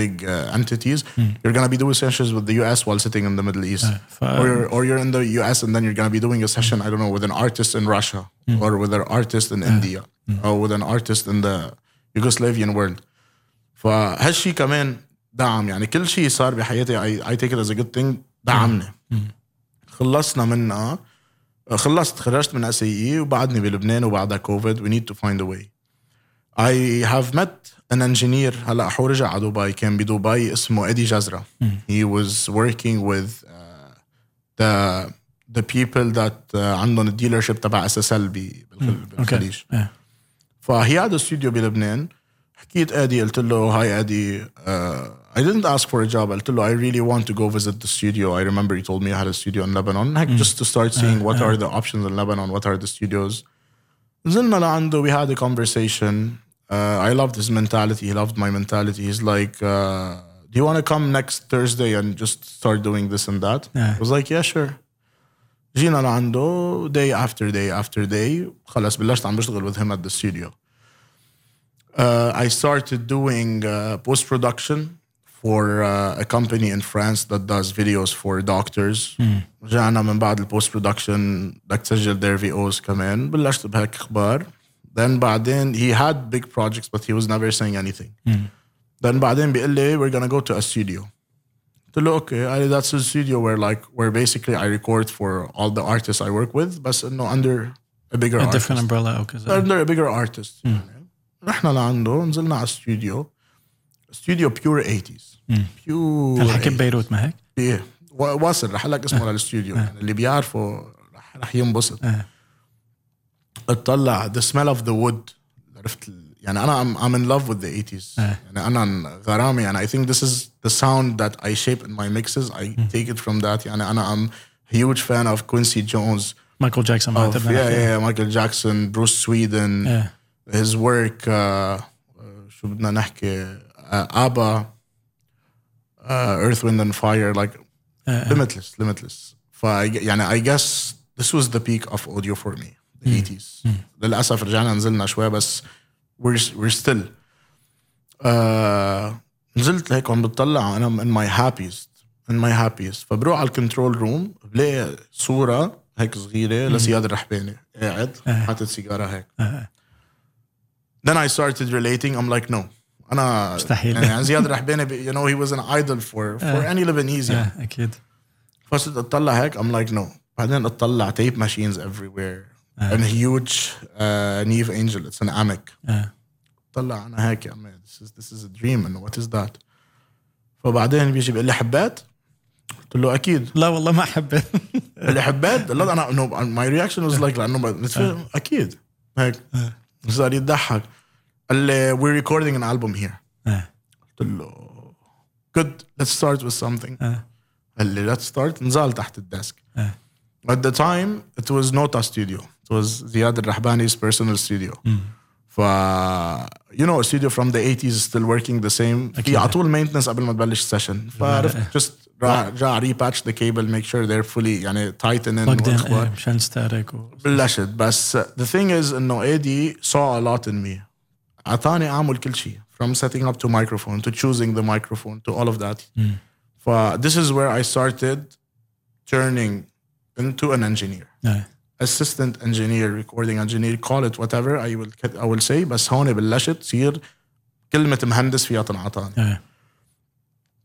big uh, entities you're gonna be doing sessions with the US while sitting in the Middle East ف- or, you're, or you're in the US and then you're gonna be doing a session I don't know with an artist in Russia or with an artist in India or with an artist in the Yugoslavian world فهالشي كمان دعم يعني كل شيء صار بحياتي I, I take it as a good thing دعمني خلصنا منها خلصت خرجت من اس اي وبعدني بلبنان وبعدها كوفيد we need to find a way I have met an engineer هلا حو رجع على دبي كان بدبي اسمه ايدي جزرة he was working with uh, the the people that uh, عندهم الديلرشيب تبع اس اس ال بالخليج إيه. فهي هذا استوديو بلبنان حكيت ادي قلت له هاي ادي uh, I didn't ask for a job قلت له I really want to go visit the studio I remember he told me I had a studio in Lebanon هيك just to start seeing what are the options in Lebanon what are the studios نزلنا لعنده we had a conversation uh, I loved his mentality he loved my mentality he's like uh, do you want to come next Thursday and just start doing this and that Yeah. I was like yeah sure جينا لعنده day after day after day خلص بلشت عم بشتغل with him at the studio uh, I started doing uh, post production for uh, a company in France that does videos for doctors. رجعنا من بعد البوست برودكشن بدك تسجل their VOs كمان بلشت بهيك اخبار. Then بعدين he had big projects but he was never saying anything. Then بعدين بيقول لي we're gonna go to a studio. قلت له okay I, that's a studio where like where basically I record for all the artists I work with بس انه under a bigger A artist. different umbrella او كذا under a bigger artist يعني. رحنا لعنده نزلنا على استوديو استوديو بيور 80s بيور الحكي ببيروت ما هيك؟ ايه و- واصل رح لك اسمه للاستوديو يعني اللي بيعرفه رح رح ينبسط إيه. اطلع the smell of the wood عرفت ال- يعني انا I'm, I'm in love with the 80s إيه. يعني انا غرامي يعني I think this is the sound that I shape in my mixes I take it from that يعني انا I'm huge fan of Quincy Jones مايكل جاكسون of ما yeah, تبع yeah, Michael Jackson Bruce Sweden إيه. his work uh, uh, شو بدنا نحكي uh, ABBA uh, Earth Wind and Fire like إيه. limitless limitless ف يعني I guess this was the peak of audio for me the 80s للأسف رجعنا نزلنا شوي بس we're, we're still. uh, نزلت هيك عم بتطلع أنا in my happiest in my happiest. فبروح على الكنترول روم بلاقي صورة هيك صغيرة لزياد الرحباني. قاعد حاطط سيجارة هيك. إيه. then I started relating I'm like no. أنا مستحيل. يعني زياد الرحباني you know he was an idol for for any Lebanese يعني. أكيد. فصرت أطلع هيك I'm like no. بعدين أطلع tape machines everywhere. And huge uh, Neve Angel it's an Amic إيه. طلع أنا هيك يا عمي this is this is a dream and what is that فبعدين بيجي بيقول لي حبات قلت له أكيد لا والله ما حبيت قال لي حبات لا أنا no my reaction was like لأنه أكيد هيك صار يضحك قال لي recording an album here إيه. قلت له good let's start with something إيه. قال لي let's start نزال تحت الديسك إيه. At the time it was Nota Studio it was زياد الرحباني's personal studio ف you know a studio from the 80s is still working the same أكيد. في على طول maintenance قبل ما تبلش سيشن فعرفت just راح رجع ريباتش ذا كيبل ميك شور they're fully يعني tighten in plugged in واخبار إيه، مشان تستهلك و... بلشت بس the thing is انه ايدي saw a lot in me اعطاني اعمل كل شيء from setting up to microphone to choosing the microphone to all of that ف this is where I started turning into an engineer إيه. Assistant engineer recording engineer call it whatever I will I will say. بس هون بلشت تصير كلمة مهندس فيها تنعطاني.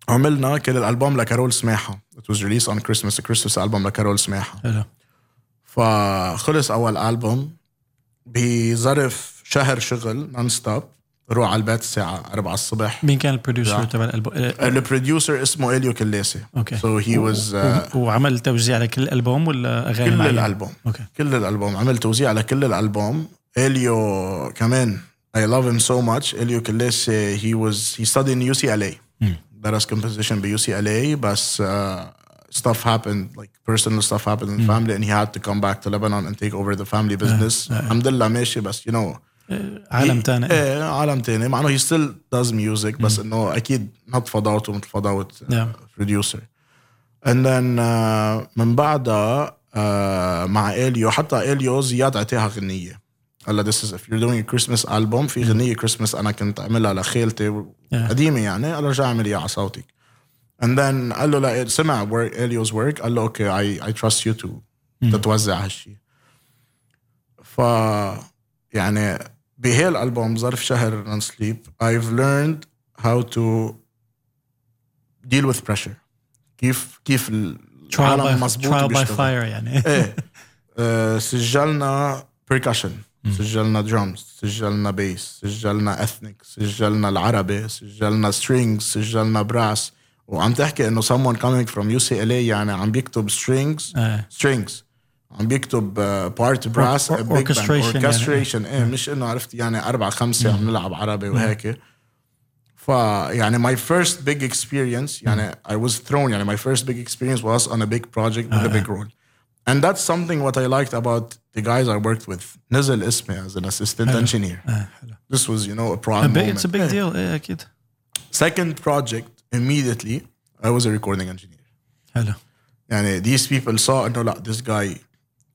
عملنا كل الألبوم لكارول سماحة. It was released on Christmas. A Christmas album لكارول سماحة. حلو. فخلص أول ألبوم بظرف شهر شغل non stop روح على البيت الساعة 4 الصبح. مين كان ال producer. تبع الالبوم؟ إيه. ال producer اسمه إليو كلاسي. okay. So he was uh, و- وعمل توزيع على كل الألبوم ولا أغاني كل معينة؟ ال album. okay. كل الألبوم. عمل توزيع على كل الألبوم. إليو كمان I love him so much. إليو كلاسي he was he studied in UCLA درس composition ب UCLA بس uh, stuff happened like personal stuff happened in the family and he had to come back to Lebanon and take over the family business. الحمد لله ماشي بس you know عالم تاني. إيه عالم تاني. مع إنه he still does music بس إنه أكيد نط فضاوته مثل Yeah. بروديوسر and then uh, من بعدها uh, مع اليو حتى اليو زياد عطاها غنية. هلا this is if you're doing a Christmas album في غنية كريسمس أنا كنت أعملها لخالتي قديمة يعني قال له رجع اعمل إياها على صوتك. And then قال له لا سمع work اليو's work قال له okay I, I trust you to تتوزع هالشيء ف يعني بهالالبوم ظرف شهر non sleep I've learned how to deal with pressure. كيف كيف trial العالم مظبوط trial by fire يعني. [laughs] إيه. آه، سجلنا percussion سجلنا درامز سجلنا bass سجلنا ethnic سجلنا العربي سجلنا strings سجلنا brass وعم تحكي إنه someone coming from UCLA يعني عم بيكتب strings إيه. strings. عم بيكتب part brass يعني. orchestration إيه مش انه عرفت يعني اربعة خمسة عم نلعب عربي وهيك ف يعني my first big experience يعني I was thrown يعني my first big experience was on a big project with a big role and that's something what I liked about the guys I worked with نزل اسمي as an assistant engineer آه، حلو this was you know a proud big- it's a big deal إيه أكيد second project immediately I was a recording engineer حلو يعني these people saw انه لا this guy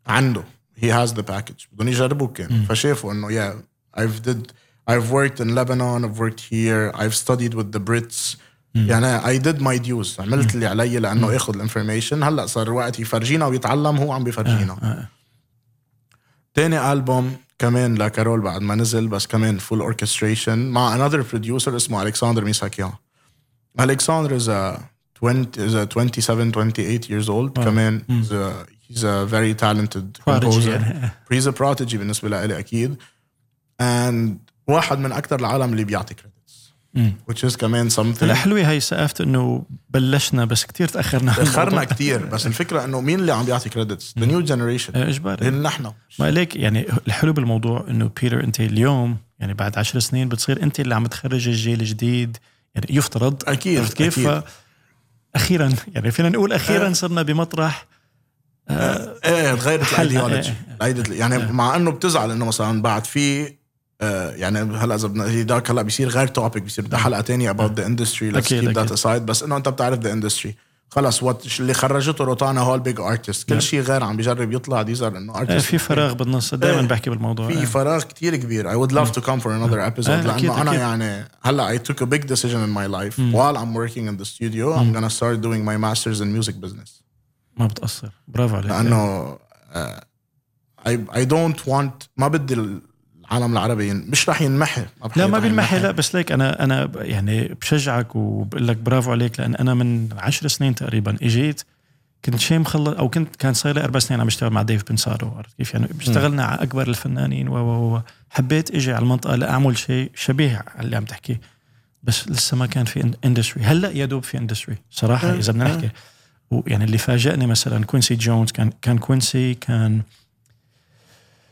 عنده. He has the package. بدهم يجربوه كان. فشافوا إنه yeah I've did I've worked in Lebanon I've worked here I've studied with the Brits. يعني I did my dues. عملت اللي علي لأنه اخذ الانفورميشن. هلأ صار وقت يفرجينا ويتعلم هو عم بيفرجينا تاني ألبوم كمان لكارول بعد ما نزل بس كمان full orchestration مع another producer اسمه الكسندر ميساكيان is a 20 is a 27 28 years old. كمان he's a, he's a very talented composer. he's a prodigy بالنسبة لي أكيد. And واحد من أكثر العالم اللي بيعطي credits. which is كمان something هلا حلوة هي سقفت إنه بلشنا بس كتير تأخرنا الموضوع. كتير. بس الفكرة إنه مين اللي عم بيعطي credits the new generation. إيه، إجباري. نحن. ما ليك يعني الحلو بالموضوع إنه بيتر أنت اليوم يعني بعد عشر سنين بتصير أنت اللي عم تخرج الجيل الجديد. يعني يفترض. أكيد، عرفت كيف؟ أكيد. أخيرا يعني فينا نقول أخيرا صرنا بمطرح إيه تغيرت الأيديولوجي. إيه. الايديولوجي يعني مع إنه بتزعل إنه مثلا بعد في آه، يعني هلأ إذا بدنا هيداك هلأ بيصير غير topic بيصير بدها حلقة the industry. Let's أكيد، keep that أكيد. aside. بس إنه أنت بتعرف the industry. خلص what اللي خرجته روتانا هو ال big artist كل شيء غير عم بيجرب يطلع. ديزر انه إيه، artist في فراغ بالنص. دائما إيه. بحكي بالموضوع. في إيه. فراغ كتير كبير. I would love to come for another episode آه، أكيد، لأنه أنا أكيد. يعني هلأ I took a big decision in my life. while I'm working in the studio I'm gonna start doing my masters in music business. ما بتأثر. برافو عليك. لأنه آه، I don't want ما بدي العالم العربي مش رح ينمحي. بحياته لا ما بينمحي. ينمحي. لا بس ليك أنا أنا يعني بشجعك وبقول لك برافو عليك لأن أنا من عشر سنين تقريبا إجيت كنت شيء مخلص أو كنت كان صار لي أربع سنين عم بشتغل مع Dave Pensado عرفت كيف؟ يعني اشتغلنا على أكبر الفنانين و و و حبيت إجي على المنطقة لأعمل شيء شبيه على اللي عم تحكيه. بس لسه ما كان في industry هلأ يا دوب في industry صراحة إذا بدنا نحكي. ويعني اللي فاجأني مثلا Quincy Jones كان كان Quincy كان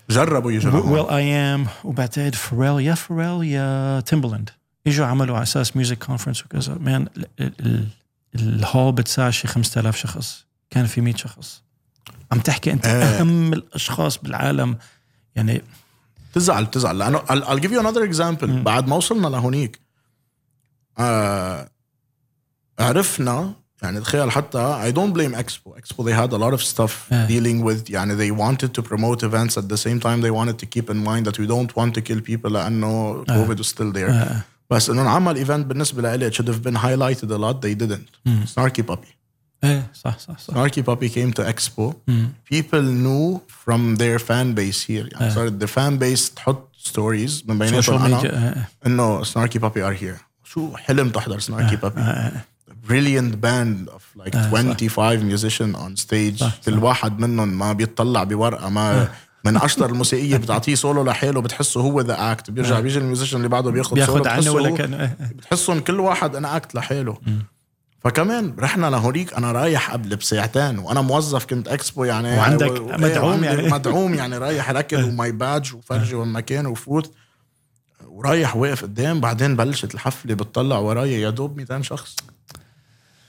جربوا يجوا will.i.am وبعتقد Pharrell يا Pharrell يا Timbaland إجوا عملوا على أساس music conference وكذا. man ال- ال- الهول بتساع شي 5000 شخص. كان في 100 شخص. عم تحكي أنت إيه. أهم الأشخاص بالعالم. يعني تزعل تزعل. لأنه I'll, I'll give you another example. بعد ما وصلنا لهونيك آه عرفنا يعني تخيل حتى I don't blame Expo Expo they had a lot of stuff Yeah. dealing with يعني they wanted to promote events at the same time they wanted to keep in mind that we don't want to kill people لأنه COVID was still there آه. بس انه نعمل ايفنت بالنسبه لي it should have been highlighted a lot they didn't Snarky Puppy ايه صح صح صح Snarky Puppy came to Expo people knew from their fan base here يعني صارت the fan base تحط ستوريز من بيناتهم سوشيال انا ميديا انه Snarky Puppy are here شو حلم تحضر Snarky Puppy Brilliant band of like 25 musicians on stage. كل واحد منهم ما بيطلع بورقة ما من أشطر الموسيقية بتعطيه سولو لحاله بتحسه هو the act بيرجع بيجي ال musician اللي بعده بياخذ سولو بياخذ عنه ولا كان إيه. بتحسهم كل واحد an act لحاله فكمان رحنا لهونيك أنا رايح قبل بساعتين وأنا موظف كنت اكسبو يعني وعندك و- مدعوم وعندي يعني. [laughs] مدعوم يعني رايح ركض ومعي badge وفرجي وين ما كان وفوت. ورايح واقف قدام بعدين بلشت الحفلة بتطلع وراي يا دوب 200 شخص.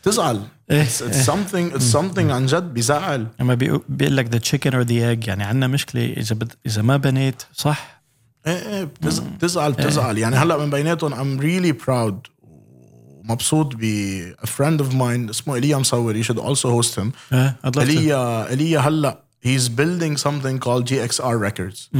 تزعل. إيه، it's, it's something it's something عن جد بيزعل. لما بيقول بيقول لك the chicken or the egg يعني عندنا مشكلة إذا بد... إذا ما بنيت صح؟ إيه إيه بتز- بتزعل بتزعل. يعني هلأ من بيناتهم I'm really proud ومبسوط ب a friend of mine اسمه ايليا مصور. You should also host him. آه I'd love to. ايليا ايليا هلأ he's building something called GXR Records.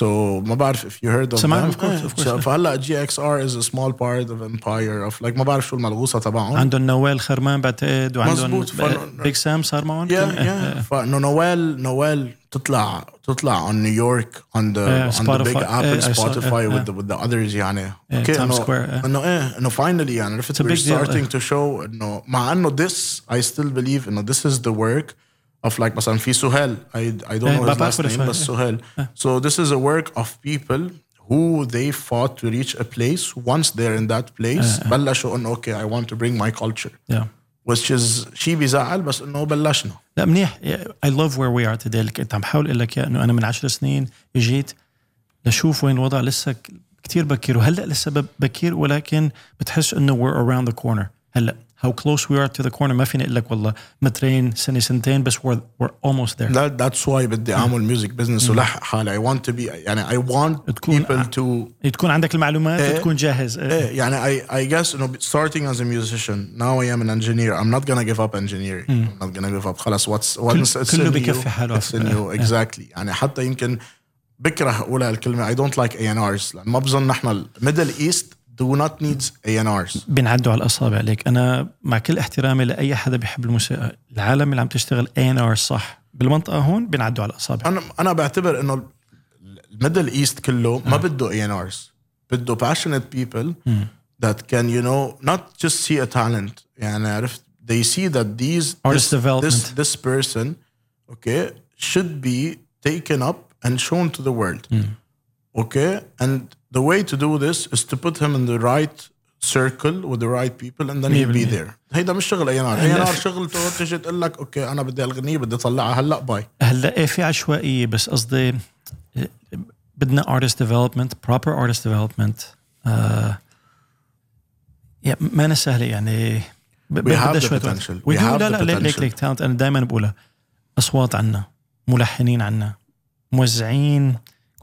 so ما بعرف if you heard of سمعت, them of course, of course. إيه. فهلا GXR is a small part of empire of like ما بعرف شو الملغوصه تبعهم عندهم نوال خرمان بعتقد وعندهم مزبوط. فن- بيج سام صار معهم يا كان- [laughs] يا فانه نوال نوال تطلع تطلع on New York on the إيه، on the big Spotify. Apple إيه، I saw- Spotify إيه، with the with the others يعني إيه، اوكي Times انه Square، إيه. انه ايه انه finally يعني عرفت a we're big deal، starting إيه. to show انه مع انه this I still believe انه this is the work of like مثلا في سهيل I, I don't إيه، know his بعرف last ولا name سهيل، بس إيه. سهيل so this is a work of people who they fought to reach a place once they're in that place بلشوا انه okay I want to bring my culture Yeah. which is شيء بيزعل بس انه بلشنا لا منيح I love where we are today لك انت عم حاول اقول لك إياه انه انا من عشر سنين اجيت لشوف وين الوضع لسه كتير بكير وهلا لسه ب- بكير ولكن بتحس انه we're around the corner هلا how close we are to the corner ما فيني اقول لك والله مترين سنه سنتين بس we're, we're almost there that that's why بدي اعمل ميوزك بزنس ولحق حالي I want to be يعني I want تكون- people to تكون عندك المعلومات إيه. وتكون جاهز إيه. ايه يعني I I guess انه starting as a musician now I am an engineer I'm not gonna give up engineering I'm not gonna give up خلص what's once it's كله in بكفي you حاله. it's in you exactly يعني حتى يمكن بكره اقولها الكلمه I don't like A&Rs لان ما بظن نحن الميدل ايست do not need A&Rs بينعدوا على الاصابع عليك انا مع كل احترامي لاي حدا بيحب الموسيقى العالم اللي عم تشتغل اي ان ار صح بالمنطقه هون بينعدوا على الاصابع انا انا بعتبر انه الميدل ايست كله ما بده A&Rs بده passionate people that can you know not just see a talent يعني عرفت they see that these Artist this, development. this this person okay should be taken up and shown to the world okay and the way to do this is to put him in the right circle with the right people and then he'll be 100%. there هيدا مش شغل A&R A&R شغلته تيجي تقول لك أوكي أنا بدي الغنيه بدي اطلعها هلا bye هلا إيه في عشوائيه بس قصدي إيه، بدنا artist development proper artist development آه يا ما أنا سهله يعني بدها شوية do have لا لا ليك ليك talent أنا دائما بقولها اصوات عنا ملحنين عنا موزعين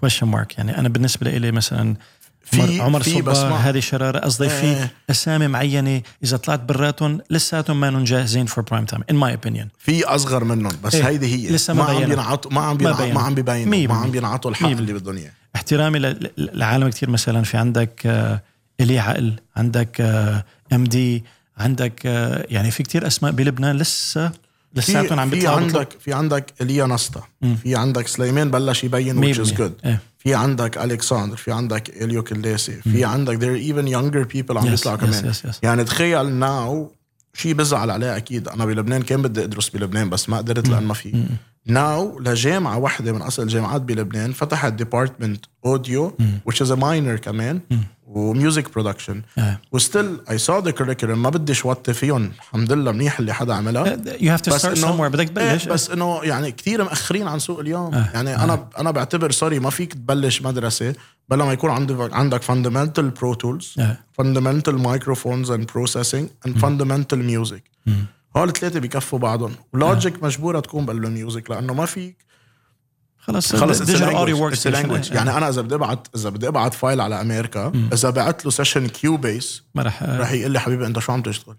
question mark يعني أنا بالنسبة لي مثلا في- عمر, في. هذه شرارة قصدي في إيه. أسامي معينة إذا طلعت براتهم لساتهم ما جاهزين for prime time in my opinion في أصغر منهم بس إيه. هيدي هي لسه ما ما عم. بينعطوا ما عم بينعطوا. ما عم بيبينوا مية ما. عم بينعطوا الحق اللي بدهم اياه احترامي لعالم كثير مثلا في عندك آه، إلي عقل عندك ام دي عندك آه، يعني في كثير أسماء بلبنان لسه لساتهم عم في بيطلعوا عندك في عندك ايليا نستا في عندك سليمان بلش يبين which is good. إيه. في عندك الكساندر في عندك إليو كلاسي في عندك there are even younger people عم بيطلعوا yes, كمان. yes, yes. يعني تخيل now شيء بزعل عليه أكيد. أنا بلبنان كان بدي أدرس بلبنان بس ما قدرت لأن ما في. now لجامعة واحدة من اصل الجامعات بلبنان فتحت department audio which is a minor كمان. و music production. إيه. و still I saw the curriculum ما بديش وطي فيهم. الحمد لله منيح اللي حدا عملها. you have to start somewhere بدك تبلش. إيه بس إنه يعني كثير مأخرين عن سوق اليوم. آه. يعني آه. أنا أنا بعتبر sorry ما فيك تبلش مدرسة بلا ما يكون عندك عندك fundamental Pro Tools آه. fundamental microphones and processing and fundamental music هول الثلاثه بكفوا بعضهم. و Logic مجبورة تكون بقلب ال music لأنه ما فيك خلص خلص audio workstation. language يعني أنا إذا بدي ابعت إذا بدي أبعت file على أمريكا إذا بعت له session Cubase ما رح رح يقول لي حبيبي أنت شو عم تشتغل؟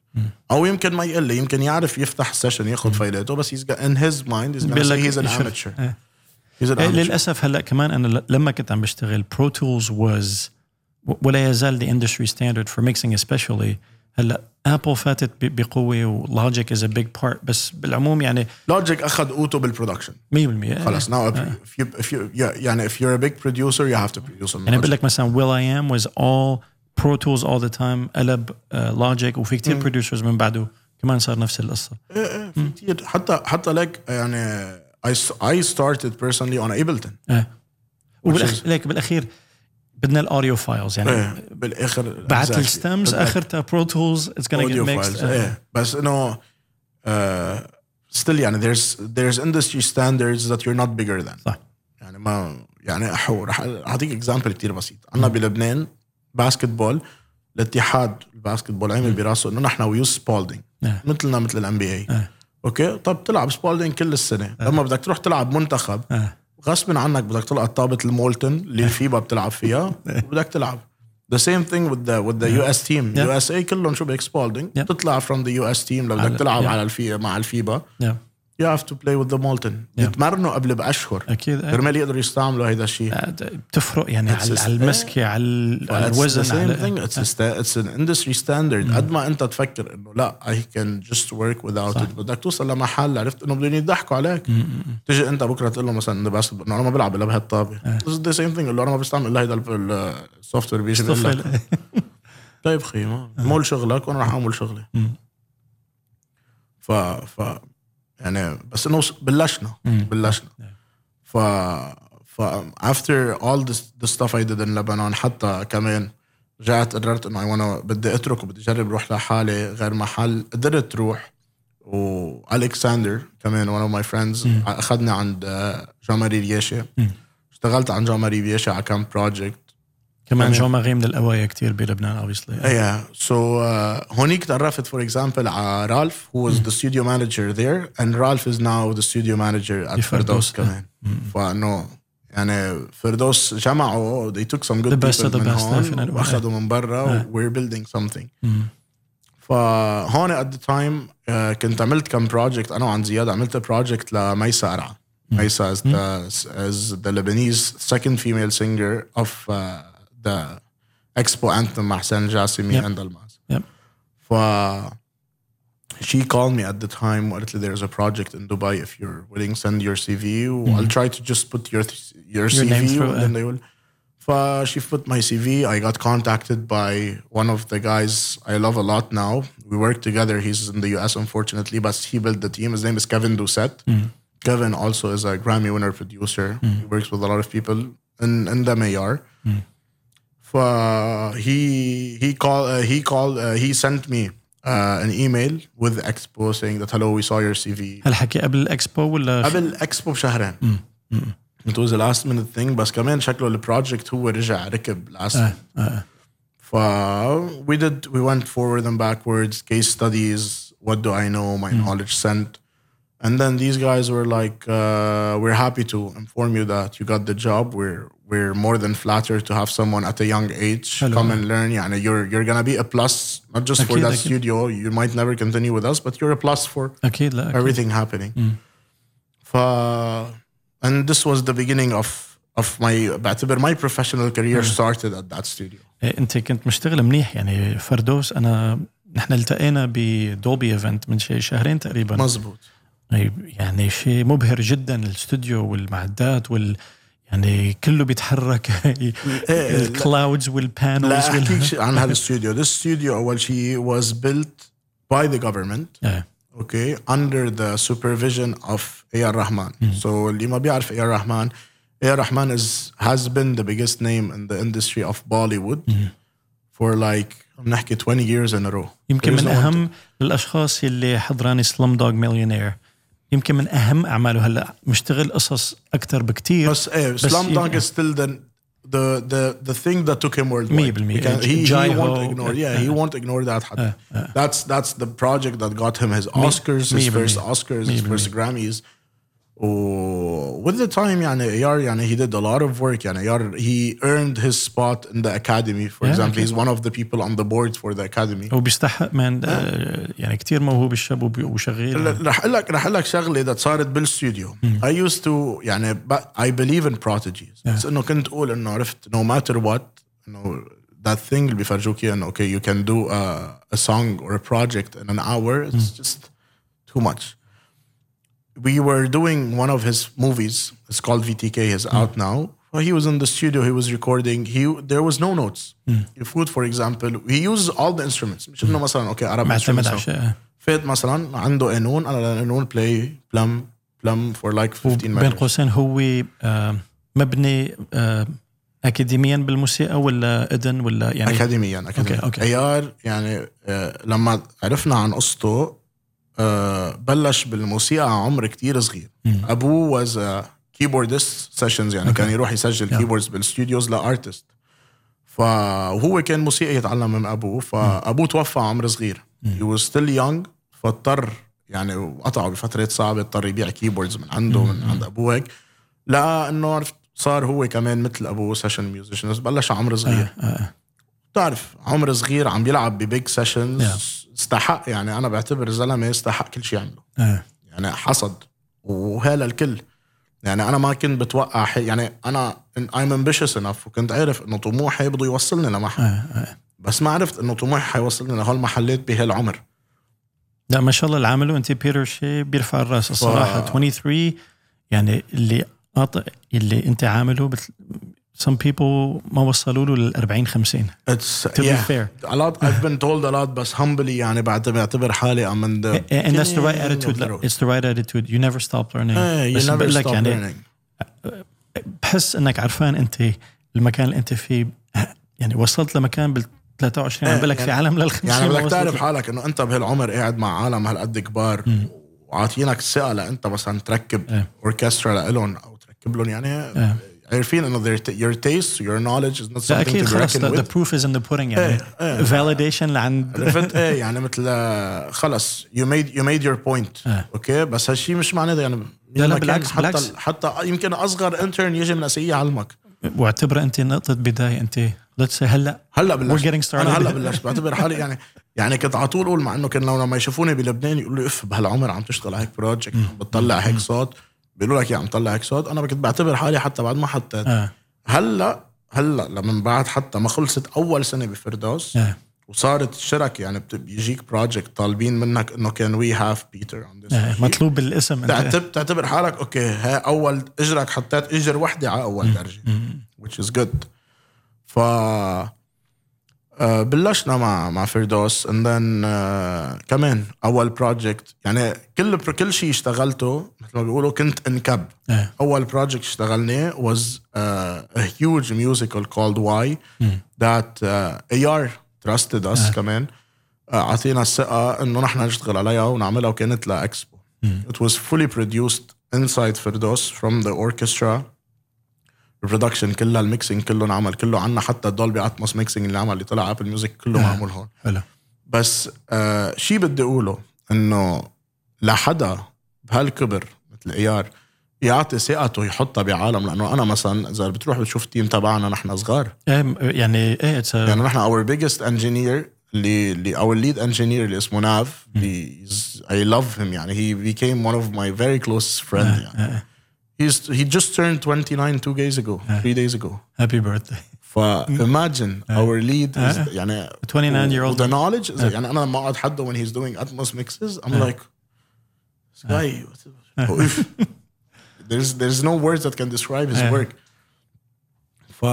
أو يمكن ما يقول لي يمكن يعرف يفتح ال session ياخذ فايلاته بس شو- amateur. إيه. he's an إيه، amateur. للأسف هلا كمان أنا لما كنت عم بشتغل Pro Tools was ولا يزال the industry standard for mixing especially هلا Apple فاتت بقوة و Logic is a big part بس بالعموم يعني 100% Logic أخذ قوته بال production إيه. خلص now if, if you if you yeah, يعني if you're a big producer you have to produce on يعني بقول. لك مثلا will.i.am was all Pro Tools all the time قلب Logic وفي كتير producers من بعده كمان صار نفس القصة. إيه في كتير. حتى حتى لك يعني I I started personally on Ableton. إيه وبالأخ... ليك بالأخير بدنا ال audio files يعني إيه بالآخر بعت. ال stems. اخرتها Pro Tools it's gonna audio get mixed إيه. بس إنه uh, still يعني there's there's industry standards that you're not bigger than. صح. يعني ما يعني أحو رح أعطيك example كتير بسيط. عندنا بلبنان basketball الاتحاد ال basketball عمل براسه إنه نحن we use Spalding إيه. مثلنا مثل ال NBA إيه. okay? طب تلعب Spalding كل السنة. لما بدك تروح تلعب منتخب إيه. غصب عنك بدك تلقط طابه ال Molten اللي ال FIBA بتلعب فيها [laughs] وبدك تلعب The same thing with the with the US team Yeah. USA كلهم شو بيك Spalding Yeah. تطلع from the US team لو بدك تلعب yeah. على الفي مع ال FIBA yeah. Have to play with the Molten. Yeah. يتمرنوا قبل بأشهر. أكيد. كرمال يقدروا يستعملوا هيدا الشيء. آه، بتفرق يعني على على المسكه على الوزن على sta- it's an industry standard. قد ما أنت تفكر إنه لا can just work without صح. it. بدك توصل لمحل عرفت إنه بدهم يضحكوا عليك. تيجي أنت بكرة تقول له مثلا إنه بس إنه أنا ما بلعب إلا بهالطابة. the same thing. قول له أنا ما بستعمل إلا هيدا ال software بيجي طيب خي عمول شغلك وأنا رح أعمل شغلي. ف ف يعني بس إنه بلشنا. بلشنا. ف ف after all this the stuff I did in Lebanon حتى كمان رجعت قررت إنه I wanna بدي أترك وبدي أجرب أروح لحالي غير محل. قدرت روح و Alexander كمان one of my friends أخذني عند جان ماري رياشي. اشتغلت عند جان ماري رياشي على كام project كمان جو مغيم من الاوايا كثير بلبنان obviously إيه so هونيك تعرفت for example على رالف who was the studio manager there and رالف is now the studio manager at فردوس. كمان. فانه يعني فردوس جمعوا oh, they took some good the best of the best واخذوا من برا we're building something. فهون at the time كنت عملت كم project أنا وعن زياد عملت project لميسا أرعى. ميسا از ذا لبنانيز سكند فيميل سينجر اوف the Expo anthem مع حسين الجاسمي Yep. and Almaz. Yep. ف she called me at the time وقالت لي there's a project in Dubai if you're willing send your CV I'll try to just put your your, Your name CV through, and then uh. they will ف she put my CV I got contacted by one of the guys I love a lot now we work together he's in the US unfortunately but he built the team his name is Kevin Doucette Kevin also is a Grammy winner producer he works with a lot of people in, in the Mayar ف he he called uh, he called uh, he sent me uh, an email with Expo saying that hello we saw your CV هل حكي قبل الاكسبو ولا قبل اكسبو بشهرين It was a last minute thing بس كمان شكله البروجكت هو رجع ركب last آه. آه. ف we did we went forward and backwards case studies what do I know my knowledge sent and then these guys were like uh, we're happy to inform you that you got the job we're we're more than flattered to have someone at a young age Hello. come and learn يعني you're you're gonna be a plus not just for أكيد، that أكيد. studio you might never continue with us but you're a plus for اكيد لا أكيد. everything happening. ف and this was the beginning of of my بعتبر my professional career started at that studio. إيه، انت كنت مشتغل منيح يعني فردوس انا نحن التقينا بدولبي ايفنت من شيء شهرين تقريبا مزبوط يعني شيء مبهر جدا الاستوديو والمعدات وال يعني كله بيتحرك ال clouds وال panels لا احكيك عن هذا الاستوديو. This studio اول شيء was built by the government okay under the supervision of A.R. Rahman. So اللي ما بيعرف A.R. Rahman A.R. Rahman is has been the biggest name in the industry of Bollywood for like عم نحكي 20 years in a row. يمكن من اهم الاشخاص اللي حضراني Slumdog Millionaire يمكن من أهم أعماله. هلأ مشتغل قصص أكثر بكثير بس إيه Slumdog is still the the the thing that took him world 100% he won't ignore yeah he won't ignore that حتى that's that's the project that got him his Oscars his first Oscars his first Grammys و with the time يعني AR يعني he did a lot of work يعني AR he earned his spot in the academy for Yeah, example okay. he's one of the people on the board for the academy هو بيستحق من آه، يعني كتير موهوب الشاب وبي- وشغيل ل- رح اقول لك رح اقول لك شغله اذا صارت بالاستوديو I used to يعني ب- I believe in prodigies بس انه كنت اقول انه عرفت no matter what انه that thing اللي بيفرجوك اياه انه okay you can do a, a song or a project in an hour it's just too much we were doing one of his movies. It's called VTK is out now. He was in the studio. He was recording. He there was no notes. يفوت for example he uses all the instruments. مش انه مثلا Arab معتمد instruments فات مثلا عنده قانون أنا القانون بلاي بلم بلم فور لايك 15 بين قوسين هو مبني اكاديميا بالموسيقى ولا اذن ولا يعني اكاديميا اكاديميا okay، okay. AR يعني آه، لما عرفنا عن قصته بلش بالموسيقى عمر كتير صغير. أبوه was keyboardist sessions يعني كان يروح يسجل Yeah. keyboards بال studios ل artist فهو كان موسيقى يتعلم من أبوه فأبوه توفى عمر صغير. he was still young فاضطر يعني وقطعه بفترات صعبة اضطر يبيع keyboards من عنده من عند أبوه هيك. لقى انه عرفت صار هو كمان مثل أبوه session musician بلش عمر صغير. آه، آه. بتعرف عمر صغير عم بيلعب ب big sessions. استحق يعني أنا بعتبر زلمة استحق كل شيء يعمله آه. يعني حصد وهلا الكل يعني أنا ما كنت بتوقع حي يعني أنا I'm ambitious enough وكنت عارف إنه طموحي بده يوصلني لمحل آه، آه. بس ما عرفت إنه طموحي حيوصلني لهالمحلات بهالعمر لا ما شاء الله اللي عمله انت بيتر شي بيرفع الرأس الصراحه 23 يعني اللي أط... اللي أنت عامله بت... some people ما وصلوا له لل 40 50 It's to be yeah. fair a lot I've been told a lot بس humbly يعني بعتبر بعتبر حالي I'm in the and that's the right attitude the it's the right attitude you never stop learning Hey, you بس never بقول لك stop يعني learning. بحس إنك عرفان أنت المكان اللي أنت فيه يعني وصلت لمكان بال 23 عم بقول لك في يعني- عالم لل 50 يعني بدك تعرف. حالك إنه أنت بهالعمر قاعد مع عالم هالقد كبار وعاطينك الثقه لأنت مثلا تركب. اوركسترا لهم أو تركب لهم يعني. عارفين انه their- your taste your knowledge is not لا something أكيد reckoned the, the proof is in the pudding يعني. إيه، إيه. validation لعند عرفت؟ إيه يعني مثل آه، خلص you made you made your point. إيه. okay؟ بس هالشيء مش معناته يعني. لا، مكان بالعكس، حتى بالعكس. حتى يمكن أصغر intern يجي من اسيا يعلمك واعتبر أنت نقطة بداية. أنت let's say هلأ هلأ بلشت. We're getting started. أنا هلأ بلشت. بعتبر حالي يعني يعني كنت على طول أقول مع إنه كانوا لما يشوفوني بلبنان يقولوا لي اف بهالعمر عم تشتغل على هيك project عم بتطلع هيك صوت. بيقولوا لك يا عم طلع هيك صوت أنا كنت بعتبر حالي حتى بعد ما حطيت. آه. هلأ هلأ لما بعد حتى ما خلصت أول سنة بفردوس آه. وصارت الشرك يعني بيجيك project طالبين منك إنه كان we have Peter آه. مطلوب بالاسم أنت. تعتبر تعتبر حالك okay هاي أول إجرك حطيت إجر وحدة على أول درجة. which is good. ف بلشنا مع مع فردوس then آه، كمان أول project يعني كل كل شيء اشتغلته مثل ما بيقولوا كنت انكب آه. أول project اشتغلناه uh, a huge musical called Why that uh, AR trusted us كمان. uh, أعطينا الثقة إنه نحن نشتغل عليها ونعملها وكانت لاكسبو it was fully produced inside فردوس from the orchestra. ال production كلها ال mixing كله انعمل كله عنا حتى ال Dolby Atmos mixing اللي عمل اللي طلع Apple Music كله آه. معمول هون. حلو. بس آه شيء بدي أقوله إنه لحدا بهالكبر مثل A.R. يعطي ثقته يحطها بعالم لأنه أنا مثلا إذا بتروح بتشوف ال team تبعنا نحن صغار. إيه يعني إيه يعني نحن our biggest engineer اللي اللي our lead engineer اللي اسمه ناف اي لاف هيم يعني هي became one of my very close friend يعني. He's, he just turned 29 two days ago, three days ago. happy birthday ف imagine our lead is يعني 29 year old. the knowledge is يعني انا لما اقعد حده when he's doing Atmos mixes I'm like this guy [laughs] there's there's no words that can describe his Yeah. work ف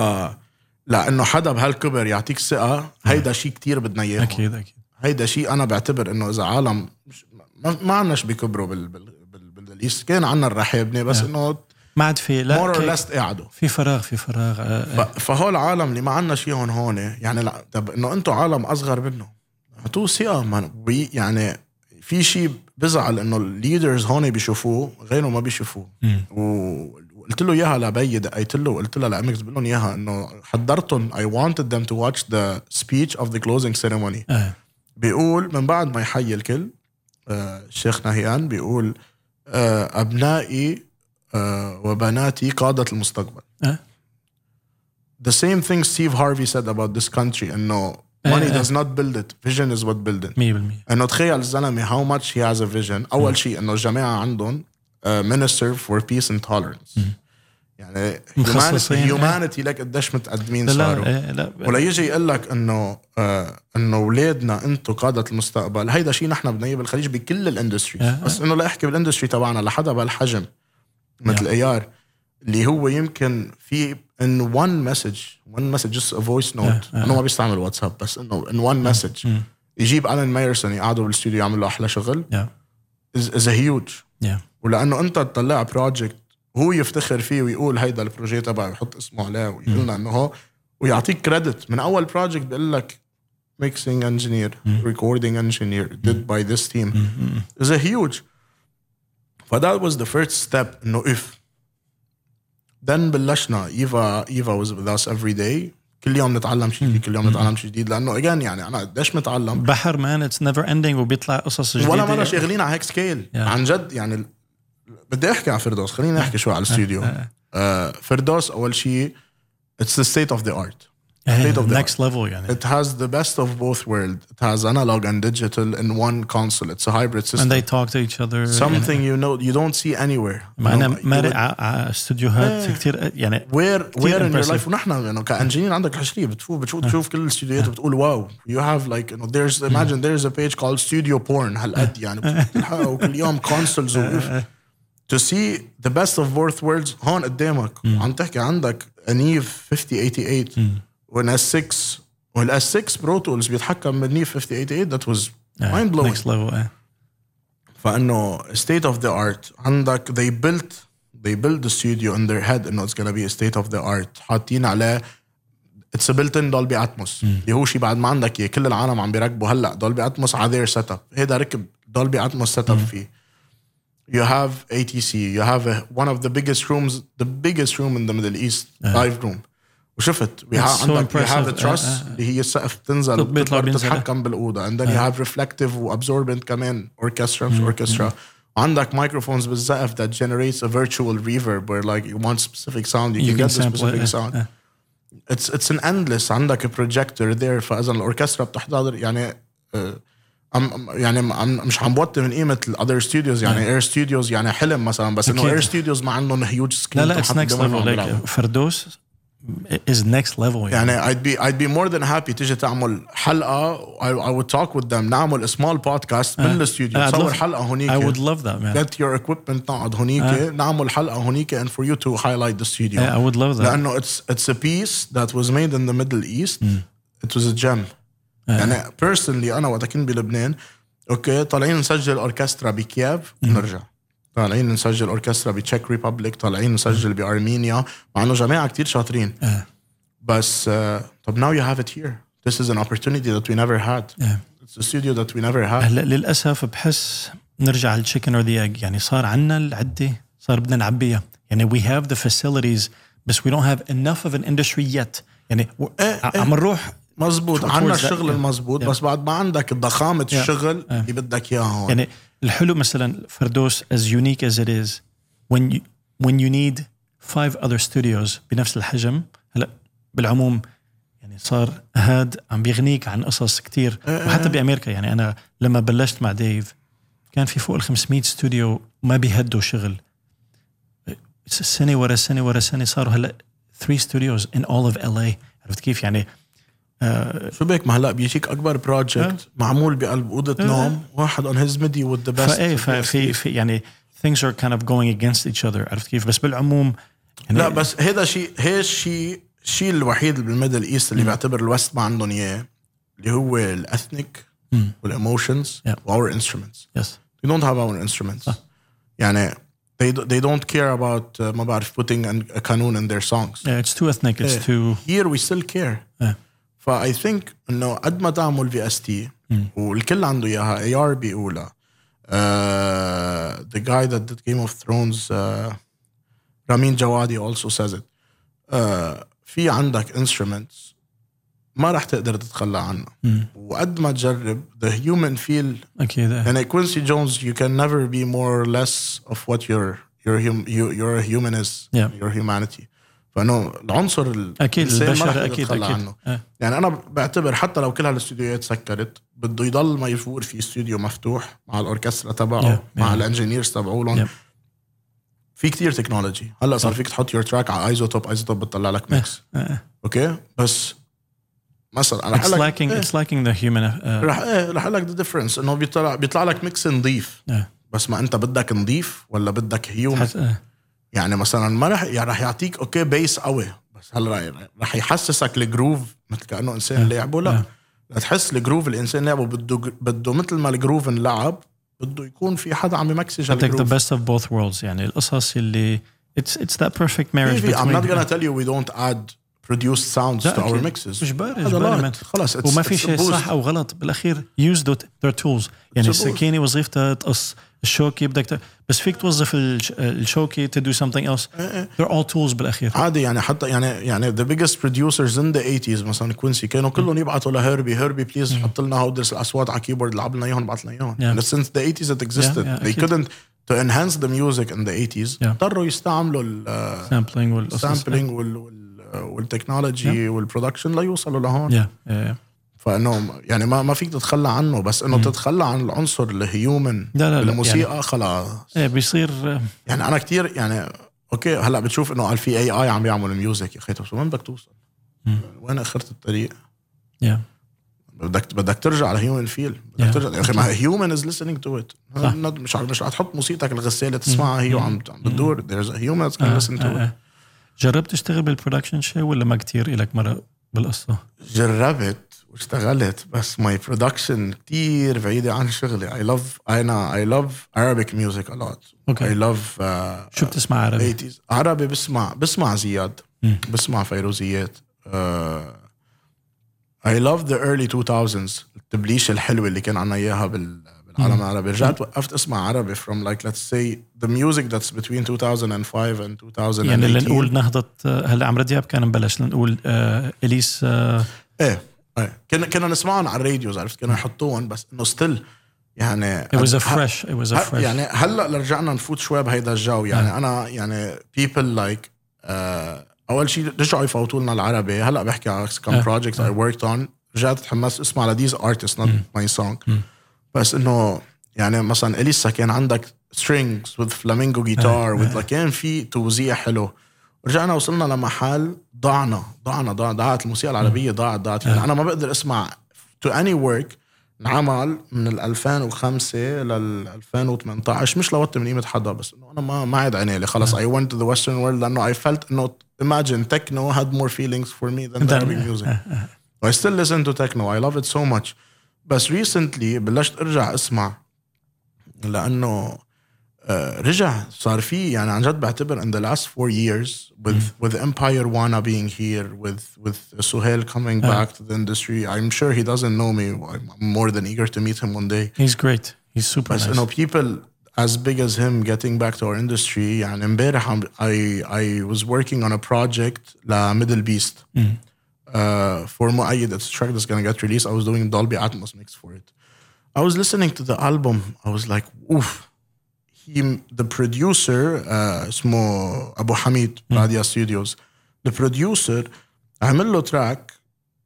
لانه حدا بهالكبر يعطيك ثقه هيدا شيء كتير بدنا اياه اكيد اكيد هيدا شيء انا بعتبر انه اذا عالم مش- ما, ما عندناش بيكبروا بال بال East كان عندنا الرحابنه بس إنه ما عاد في لا more أو قعدوا في فراغ في فراغ آه، آه. فهول العالم اللي ما عندنا شيء هون يعني لا طب إنه أنتم عالم أصغر منه. اعطوه ثقه يعني في شيء بزعل إنه ال leaders هون بيشوفوه غيره ما بيشوفوه. وقلت له إياها لبي دقيت له وقلت لها لامكس بقول لهم إياها إنه حضرتهم I wanted them to watch the speech of the closing ceremony. آه. بيقول من بعد ما يحيي الكل آه، الشيخ نهيان بيقول آه، ابنائي آه وبناتي قادة المستقبل أه؟ the same thing Steve Harvey said about this country انه money does not build it vision is what build it 100% انه تخيل الزلمه how much he has a vision اول شيء انه الجماعه عندهم uh, minister for peace and tolerance يعني مخصصين، humanity لك قديش متقدمين لا صاروا. لا إيه، لا. ولا يجي يقول لك إنه آه إنه أولادنا أنتم قادة المستقبل. هيدا شيء نحن بدنا اياه بالخليج بكل ال industry آه. بس إنه لا أحكي بال industry تبعنا لحدا بهالحجم مثل A.R. اللي هو يمكن في in one message one message just a voice note. انه ما بيستعمل واتساب بس إنه in one message يجيب Alan Meyerson يقعدوا بالاستوديو يعمل له أحلى شغل. a huge. Yeah. ولأنه أنت تطلع project هو يفتخر فيه ويقول هيدا ال project تبعي ويحط اسمه عليه ويقول إنه هو ويعطيك credit من أول project بيقول لك mixing engineer recording engineer did by this team. is a huge. ف that was the first step. إنه if. Then بلشنا. ايفا ايفا was with us every day. كل يوم نتعلم شيء جديد كل يوم نتعلم شيء جديد. لأنه again يعني أنا قديش متعلم؟ بحر man it's never ending وبيطلع قصص جديدة. ولا مرة شغالين على هيك scale Yeah. عن جد يعني بدي احكي على فردوس خليني احكي شوي على الاستوديو. آه فردوس أول شيء it's the state of the art next level يعني. it has the best of both world it has analog and digital in one console it's a hybrid system and they talk to each other something you know you don't see anywhere ما أنا مرق على استوديوهات كثير يعني where where in your life ونحن يعني ك engineer عندك حشريه بتفوت بتشوف بتشوف كل الاستوديوهات بتقول wow. you have like you there's imagine there's a big cold studio بورن هالقد يعني. وكل يوم consoles و to see the best of both worlds هون قدامك عم تحكي عندك a Neve 5088 وال S6 والاس 6 برو تولز بيتحكم بالنيف 5088 that was mind blowing نكست ليفل فانه state of the art عندك they built they built the studio in their head انه it's gonna be a state of the art حاطين عليه it's a built-in Dolby Atmos اللي هو شيء بعد ما عندك اياه كل العالم عم بيركبوا هلا Dolby Atmos على their setup هيدا ركب Dolby Atmos setup فيه you have ATC you have a, one of the biggest rooms the biggest room in the Middle East live room وشفت we have, That's so عندك you have a impressive. truss آه، آه. اللي هي السقف بتنزل طب بيطلع وبتقدر بينزل. تتحكم بالاوضه and then you have reflective وabsorbent كمان orchestra مش orchestra وعندك microphones بالسقف that generates a virtual reverb where like you want specific sound you, You can, can get the sample specific it, sound آه. it's it's an endless عندك a projector there فاذا الاوركسترا بتحضر يعني آه، أم يعني أم مش عم بوطي من قيمه ال other studios يعني AIR Studios يعني حلم مثلا بس انه. AIR Studios ما عندهم huge لا screen لا it's next level فردوس is next level يعني يعني I'd be I'd be more than happy تيجي تعمل حلقه I, I would talk with them نعمل small podcast من الاستوديو love- حلقه هونيك I would love that man get your equipment نقعد هونيك نعمل حلقه هونيك and for you to highlight the studio Yeah, I would love that لأنه it's it's a piece that was made in the Middle East it was a gem يعني personally أنا وقت كنت بلبنان أوكي طالعين نسجل أوركسترا بكييف ونرجع طالعين نسجل أوركسترا ب Czech Republic طالعين نسجل بأرمينيا مع إنه جماعة كتير شاطرين. آه. بس uh, طب now you have it here. This is an opportunity that we never had. Yeah. it's a studio that we never had. هلأ للأسف بحس نرجع لل chicken or the egg يعني صار عندنا العدة صار بدنا نعبيها. يعني we have the facilities بس we don't have enough of an industry yet. يعني ع- عم نروح مزبوط عندنا الشغل. المزبوط. بس بعد ما عندك ضخامه الشغل اللي بدك اياه هون يعني الحلو مثلا فردوس as unique as it is when you when you need five other studios بنفس الحجم هلا بالعموم يعني صار هاد عم بيغنيك عن قصص كتير وحتى بأمريكا. يعني أنا لما بلشت مع ديف كان في فوق ال 500 استوديو ما بيهدوا شغل. سنة ورا سنة ورا سنة صاروا هلا 3 studios in all of LA عرفت كيف؟ يعني شو بك ما هلا بيجيك أكبر project معمول بقلب أوضة نوم واحد his midi with the best فإيه ففي في يعني things are kind of going against each other عرفت كيف؟ بس بالعموم يعني لا بس هيدا شيء هي الشيء الشيء الوحيد اللي بالميدل إيست اللي بيعتبر ال West ما عندهم إياه اللي هو ال ethnic وال emotions Yeah. و our instruments yes. We don't have our instruments. يعني they they don't care about uh, ما بعرف putting an- a قانون in their songs. Yeah, it's too ethnic it's إيه. too here we still care. Yeah. ف I think إنه قد ما تعمل VST والكل عنده إياها. A.R. بيقولا the guy that Game of Thrones رامين جوادي also says it. آه، في عندك instruments ما راح تقدر تتخلى عنها. وقد ما تجرب the human feel أكيد إيه. يعني كوينسي جونز you can never be more or اوف وات يور يور you're, hum, you, you're فانه العنصر ال- أكيد البشر أكيد أكيد عنه آه. يعني أنا بعتبر حتى لو كل هالاستوديوهات سكرت بده يضل ما يفور في استوديو مفتوح مع الأوركسترا تبعه Yeah, مع yeah. الإنجينيرز تبعولهم Yeah. في كتير تكنولوجي هلأ صار فيك تحط يور تراك على ايزوتوب ايزوتوب بتطلع لك ميكس آه. أوكي بس مثلا رح It's lacking إيه، it's lacking the human uh, رح إيه رح أقول لك the difference إنه بيطلع بيطلع لك mix نظيف آه. بس ما أنت بدك نظيف ولا بدك human آه. يعني مثلا ما رح يعني رح يعطيك okay bass قوي بس هلأ رح يحسسك ال groove مثل كأنه إنسان لعبه. لا آه. لتحس ال groove الإنسان لعبه. بده بده مثل ما ال groove انلعب بده يكون في حدا عم يمكسج the groove best of both worlds يعني القصص اللي it's it's that perfect marriage في- I'm not between gonna tell you we don't add produced sounds to our mixes. لا، man. خلص وما في شيء. صح أو غلط. بالأخير use the- their tools. يعني. السكينة وظيفتها تقص. الشوكي بدك ت... بس فيك توظف الش- الشوكي to do something else. إيه، they're all tools بالأخير. عادي يعني حتى يعني يعني the biggest producers in the 80s مثلا كوينسي كانوا كلهم يبعثوا لهيربي هيربي please حط لنا هودي الأصوات على keyboard لعب لنا إياهم بعث لنا إياهم. Yeah. and since the 80s it existed Yeah, yeah, they couldn't to enhance the music in the 80s Yeah. اضطروا يستعملوا ال sampling والقصص sampling وال وال والتكنولوجي وال production ليوصلوا لهون. Yeah yeah. فإنه يعني ما ما فيك تتخلى عنه بس إنه تتخلى عن العنصر ال human لا، لا، بالموسيقى خلاص إيه بيصير آه، يعني أنا كتير يعني okay هلأ بتشوف إنه قال في AI عم بيعمل music يا أخي طب وين بدك توصل؟ مم. وين اخرت الطريق؟ yeah بدك بدك ترجع ل human feel بدك Yeah. ترجع يا أخي ما human is listening to it. مش مش حتحط موسيقتك الغساله تسمعها هي وعم عم بتدور there's listen to آه، it آه. جربت تشتغل بال production شيء ولا ما كتير إلك مرة بالقصة؟ جربت واشتغلت. بس my production كتير بعيدة عن شغلي. أنا I love Arabic music a lot. okay. I love uh, شو بتسمع عربي؟ 80s عربي بسمع بسمع زياد. مم. بسمع فيروزيات. I love the early 2000s التبليش الحلوة اللي كان عنا إياها بال بالعالم العربي. رجعت وقفت أسمع عربي from like let's say the music that's between 2005 and 2018 يعني اللي نقول نهضة هلا عمرو دياب كان مبلش لنقول آه إليس آه إيه. كنا كنا نسمعهم على الراديوز عرفت؟ كنا نحطوهم بس إنه still يعني it was a fresh it was a fresh. يعني هلا رجعنا نفوت شوي بهيدا الجو. يعني أنا يعني people like آه أول شيء رجعوا يفوتوا لنا العربي. هلا بحكي على كم. project I worked on رجعت تحمست أسمع ل these artists not my song بس إنه يعني مثلا إليسا كان عندك strings with flamingo guitar with like كان في توزيع حلو. رجعنا وصلنا لمحل ضعنا ضعنا ضاع ضاعت الموسيقى العربية ضاعت ضاعت. يعني أنا ما بقدر أسمع to any work انعمل من ال 2005 لل 2018 مش لوطي من قيمة حدا بس إنه أنا ما ما عاد عيني لي خلص I went to the western world لأنه I felt إنه imagine techno had more feelings for me than Arabic music. [laughs] I still listen to techno I love it so much. بس recently بلشت أرجع أسمع لأنه آه، رجع صار في يعني عن جد بعتبر in the last four years with with Empire Wana being here with with Suhail coming back to the industry I'm sure he doesn't know me I'm more than eager to meet him one day he's great he's super بس nice انه people as big as him getting back to our industry يعني امبارح عم- I I was working on a project ل Middle Beast uh, for مؤيد it's a track that's gonna get released I was doing Dolby Atmos mix for it I was listening to the album I was like oof He the producer uh, اسمه أبو حميد راديا ستوديوز. The producer عمل له track.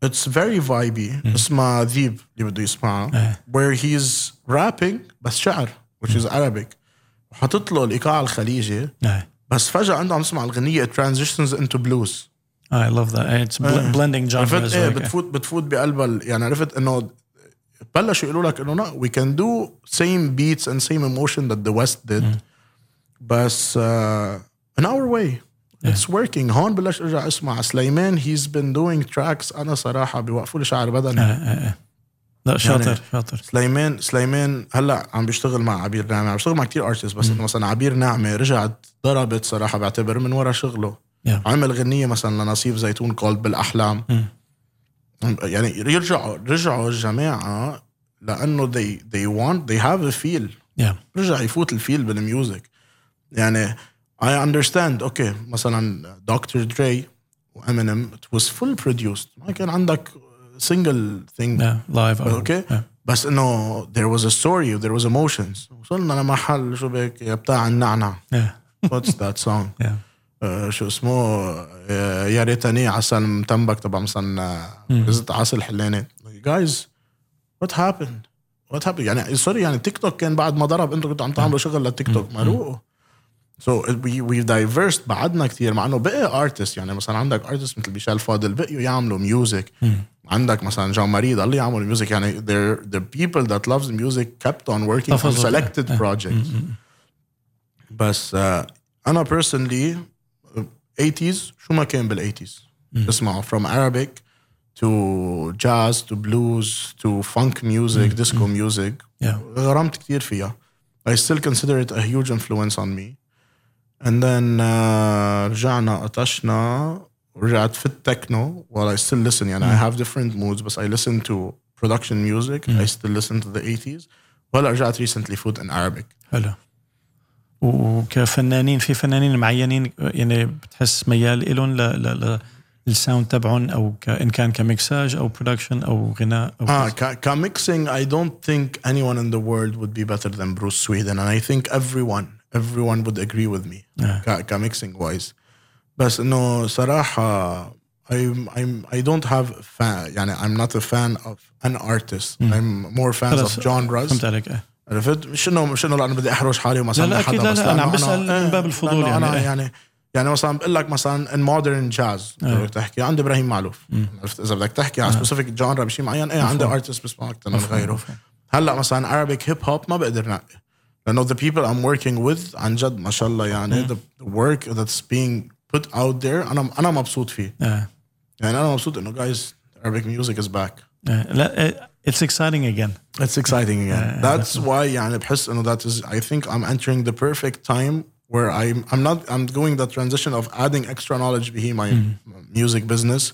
It's very vibey. اسمها ذيب اللي بده يسمعها إيه. where he's rapping بس شعر which is Arabic. وحاطط له الإيقاع الخليجي. yeah. بس فجأة عنده عم يسمع الغنيه it transitions into blues. I love that. It's bl- blending عرفت؟ genres إيه like- بتفوت بتفوت بقلبها يعني عرفت إنه بلشوا يقولوا لك إنه لا we can do same beats and same emotion that the West did. بس in our way. It's working. هون بلش أرجع أسمع سليمان. He's been doing tracks. أنا صراحة بيوقفوا لي شعر بدني. آه، آه، آه. لا شاطر يعني- شاطر سليمان سليمان هلأ عم بيشتغل مع عبير نعمة. عم بيشتغل مع كتير ارتست بس إنه مثلا عبير نعمة رجعت ضربت صراحة بعتبر من ورا شغله. Yeah. عمل غنية مثلا لنصيف زيتون called بالأحلام. يعني يرجعوا رجعوا الجماعه لانه they they want they have a feel yeah رجع يفوت الفيل بالميوزك يعني I understand اوكي مثلا دكتور دري وامينيم it was full produced ما كان عندك single thing yeah live أو- اوكي yeah. بس انه there was a story there was emotions وصلنا لمحل شو بك يا بتاع النعنع yeah what's that song [laughs] Yeah. آه، شو اسمه آه، يا ريتني عسل متنبك تبع مثلا آه، رزت عسل حلاني guys what happened what happened يعني سوري يعني تيك توك كان بعد ما ضرب أنتم كنتوا عم تعملوا شغل للتيك توك ما روقوا سو وي وي دايفيرست بعدنا كثير مع إنه بقي ارتست يعني مثلا عندك ارتست مثل بيشال فاضل بقيوا يعملوا ميوزك عندك مثلا جان ماري ضل يعمل ميوزك يعني they're the people that loves music kept on working on حفظوا. selected إيه. projects. بس آه، أنا personally 80s شو ما كان بال 80s اسمعوا from Arabic to jazz to blues to funk music disco music Yeah. غرمت كثير فيها I still consider it a huge influence on me and then uh, رجعنا قطشنا ورجعت في التكنو while I still listen يعني I have different moods بس I listen to production music I still listen to the 80s وهلا رجعت recently food in Arabic حلو وكفنانين في فنانين معينين يعني بتحس ميال لهم لل sound تبعهم أو إن كان كميكساج أو production أو غناء أو آه ك mixing I don't think anyone in the world would be better than Bruce Swedien I think everyone everyone would agree with me ك mixing wise بس إنه صراحة I'm I'm I don't have fan. يعني I'm not a fan of an artist. Mm. I'm more fans of genres. فهمت عليك. آه. عرفت؟ مش انه مش انه لأنه بدي أحرج حالي ومثلا لا، لا، لا، بس لا، أنا عم بسأل من باب الفضول لأنه يعني، أنا إيه. يعني يعني مثلا بقول لك مثلا إن modern jazz بدك تحكي؟ عندي إبراهيم معلوف عرفت؟ إذا بدك تحكي على specific genre بشيء معين إيه عندي artist بسمع أكثر من غيره. هلأ مثلا Arabic hip hop ما بقدر نقي لأنه the people I'm working with عن جد ما شاء الله يعني the, the work that's being put out there أنا أنا مبسوط فيه. آه. يعني أنا مبسوط إنه guys Arabic music is back. آه. لا آه، it's exciting again It's exciting again. That's why يعني بحس انه that is I think I'm entering the perfect time where I'm I'm not I'm going the transition of adding extra knowledge به my music business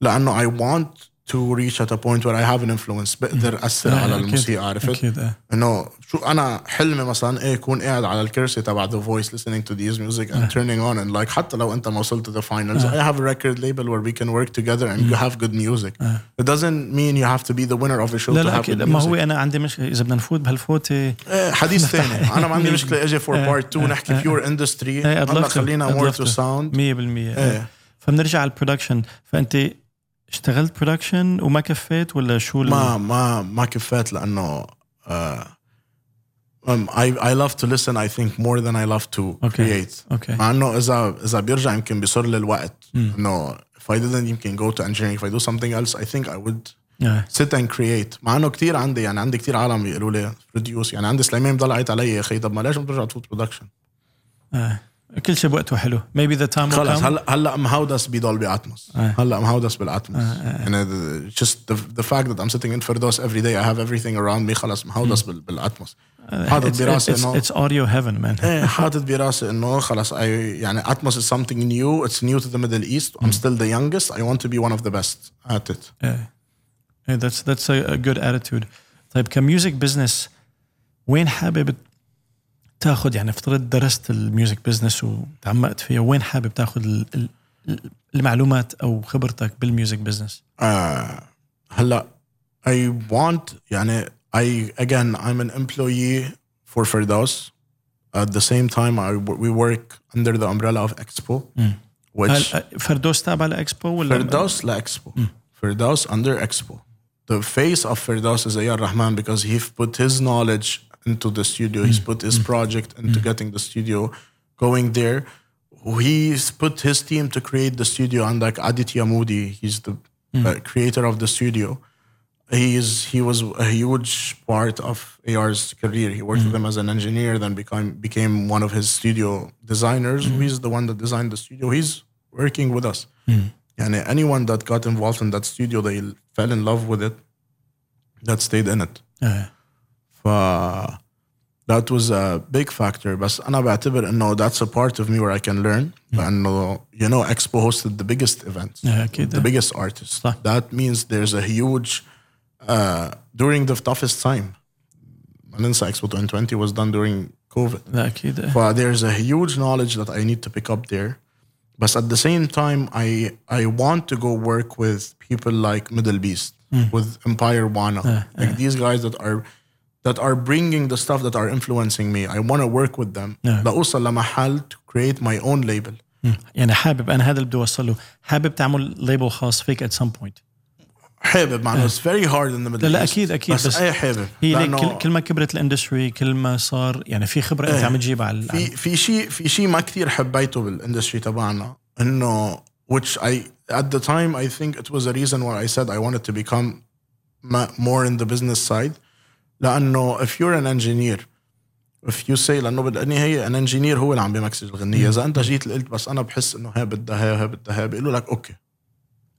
لانه I want to reach at a point where I have an influence. بقدر أثر على أكيد، الموسيقى عرفت؟ أكيد. إنه شو أنا حلمي مثلا إيه اكون قاعد على الكرسي تبع ذا فويس listening to these music and turning on and like حتى لو أنت ما وصلت to the finals I have a record label where we can work together and you have good music. It doesn't mean you have to be the winner of a show لا to لا أكيد. good ما music. هو أنا عندي مشكلة. إذا بدنا نفوت بهالفوتة إيه، حديث [laughs] ثاني. أنا ما عندي [laughs] مشكلة. إجي for part 2 نحكي إيه هلا love to. خلينا تو to. sound 100% إيه. فبنرجع على ال production فأنت اشتغلت production وما كفيت ولا شو ما ما ما كفيت لأنه I I love to listen I think more than I love to Okay. create. okay مع إنه اذا إذا بيرجع يمكن بيصير لي الوقت. إنه if I didn't يمكن go to engineering if I do something else I think I would آه. sit and create. مع إنه كثير عندي يعني عندي كثير عالم بيقولوا لي produce يعني عندي سليمان بضل عيط علي يا أخي طب ما ليش ما بترجع تفوت production. كل شيء بوقته حلو. maybe the time خلص. هلا هلا مهاودس بيضل ب Atmos هلا مهاودس بال Atmos أنا just the fact that I'm sitting in Firdaus every day I have everything around me خلص مهاودس بالاتموس حاطط براسي انه it's audio heaven man حاطط براسي إنه خلص I يعني Atmos is something new it's new to the Middle East I'm still the youngest I want to be one of the best it it that's that's a good attitude طيب ك music business وين حابب تاخذ يعني افترض درست ال music business وتعمقت فيها وين حابب تاخذ ال- ال- ال- المعلومات أو خبرتك بال music business آه هلا I want يعني I again I'm an employee for Firdaus at the same time I, we work under the umbrella of Expo which هل فردوس تابع لاكسبو ولا Firdaus la Expo Firdaus under Expo the face of Firdaus is Ayar Rahman because he put his knowledge into the studio he's mm. put his project into mm. getting the studio going there he's put his team to create the studio and like Aditya Moody he's the mm. uh, creator of the studio he is he was a huge part of AR's career. He worked with him as an engineer, then became became one of his studio designers. He's the one that designed the studio. He's working with us. And anyone that got involved in that studio, they fell in love with it. That stayed in it. آه. ف that was a big factor. بس أنا بعتبر إنه that's a part of me where I can learn. لأنه you know Expo hosted the biggest events. آه، اكيد the biggest artists. صح. That means there's a huge uh, during the toughest time. ما ننسى Expo 2020 was done during COVID. لا اكيد آه. But there's a huge knowledge that I need to pick up there. But at the same time, I I want to go work with people like Middle Beast, with Empire Wana. like these guys that are that are bringing the stuff that are influencing me I want to work with them نعم. لأوصل لمحل to create my own label مم. يعني حابب انا هذا اللي بدي اوصله حابب تعمل ليبل خاص فيك at some point حابب مع انه it's very hard in the Middle لا لا East. اكيد اكيد بس, بس ايه حابب هي ليك لأنه كل, كل ما كبرت الاندستري كل ما صار يعني في خبره انت إيه. عم تجيبها على في في شيء في شيء ما كثير حبيته بالاندستري تبعنا انه which I at the time I think it was a reason why I said I wanted to become ma- more in the business side لأنه if you're an engineer if you say لأنه بالنهايه an engineer هو اللي عم بيمكس الغنية. إذا أنت جيت قلت بس أنا بحس إنه هي بدها هي هي بدها هي بيقولوا لك okay.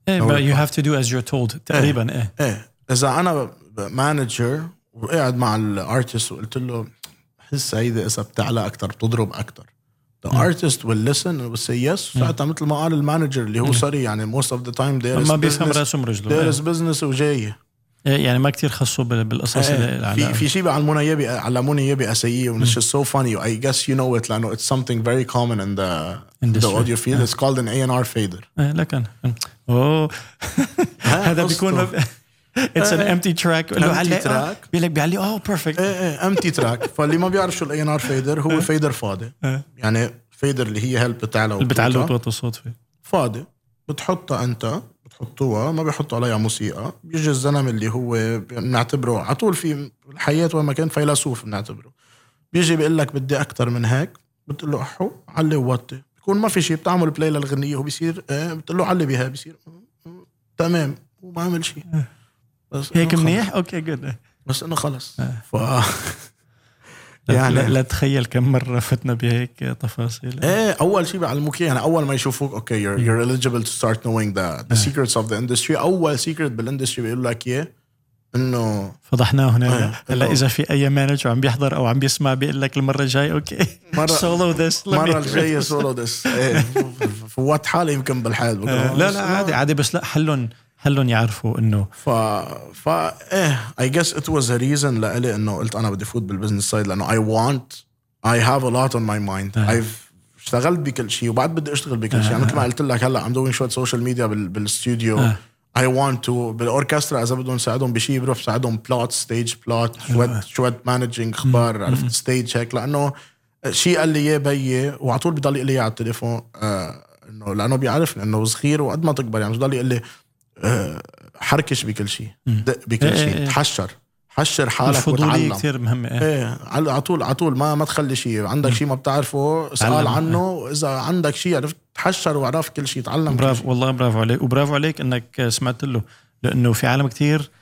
إيه but you have to do as you're told تقريبا إيه. إيه. إذا أنا manager وقاعد مع ال artist وقلت له بحس هيدي إذا بتعلى أكثر بتضرب أكثر The artist will listen and will say yes. ساعتها مثل ما قال ال manager اللي هو sorry يعني most of the time there is ما بيفهم business راسه من رجله there إيه. is business وجاي. إيه، يعني ما كتير خصوا بال- بالقصص اللي إيه. اللي في في شيء بيعلمونا اياه علموني اياه ب SAE و it's just so funny. I guess you know it لأنه it's something very common in the the Industry. audio field. It's called an A&R fader. إيه لكن أوه. [laughs] هذا بيكون. it's an empty track بقول له Empty علي آه. track. بيقول لك بيعلي أوه perfect إيه إيه empty track [laughs] فاللي ما بيعرف شو ال A&R fader هو fader فاضي. إيه. يعني fader اللي هي هل بتعلى اللي. وتوطي الصوت فيه. فاضي. بتحطها أنت. بتحطوها ما بيحطوا عليها موسيقى. بيجي الزلمة اللي هو بنعتبره على طول في الحياة وين ما كان فيلسوف بنعتبره. بيجي بيقول لك بدي أكثر من هيك بتقول له أحو علي ووطي. بكون ما في شيء بتعمل play للغنيه هو بيصير إيه بتقول له علي بها بيصير "مم، تمام وما عمل شيء بس هيك منيح؟ okay good بس إنه خلص. ف [laughs] يعني لا تخيل كم مرة فتنا بهيك تفاصيل. إيه أول شيء بيعلموك يعني أول ما يشوفوك okay you're, you're eligible to start knowing the the secrets of the industry. أول secret بال industry بيقولوا لك إياه إنه فضحناه هنا. إيه. هلا إذا في أي manager عم بيحضر أو عم بيسمع بيقول لك المرة الجاي okay مرة- solo this المره الجاية solo this إيه [laughs] فوت حالي يمكن بالحال. بقول لا لا عادي عادي بس لا حلهم حلهم يعرفوا إنه ف ف إيه I guess it was a reason لإلي إنه قلت أنا بدي فوت بال business side لأنه I want I have a lot on my mind. آه. I've اشتغلت بكل شيء وبعد بدي أشتغل بكل شيء. يعني مثل ما قلت لك هلأ I'm doing شوية social media بالاستوديو آه. I want to بالاوركسترا إذا بدهم نساعدهم بشيء بروح بساعدهم plot stage plot شوية شوية managing أخبار عرفت؟ stage هيك. لأنه شيء قال لي إياه بيي وعلى طول بضل يقول لي إياه على التليفون آه إنه لأنه بيعرفني إنه صغير وقد ما تكبر. يعني بضل يقول لي آه حركش بكل شيء. دق بكل إيه إيه شيء. إيه. تحشر حشر حالك وتعلم. كثير مهمة إيه. إيه على طول على طول ما ما تخلي شيء. عندك شيء ما بتعرفه اسأل. عنه. إذا عندك شيء عرفت تحشر وعرف كل شيء تعلم برافو. والله برافو عليك. وبرافو عليك إنك سمعت له لأنه في عالم كثير آه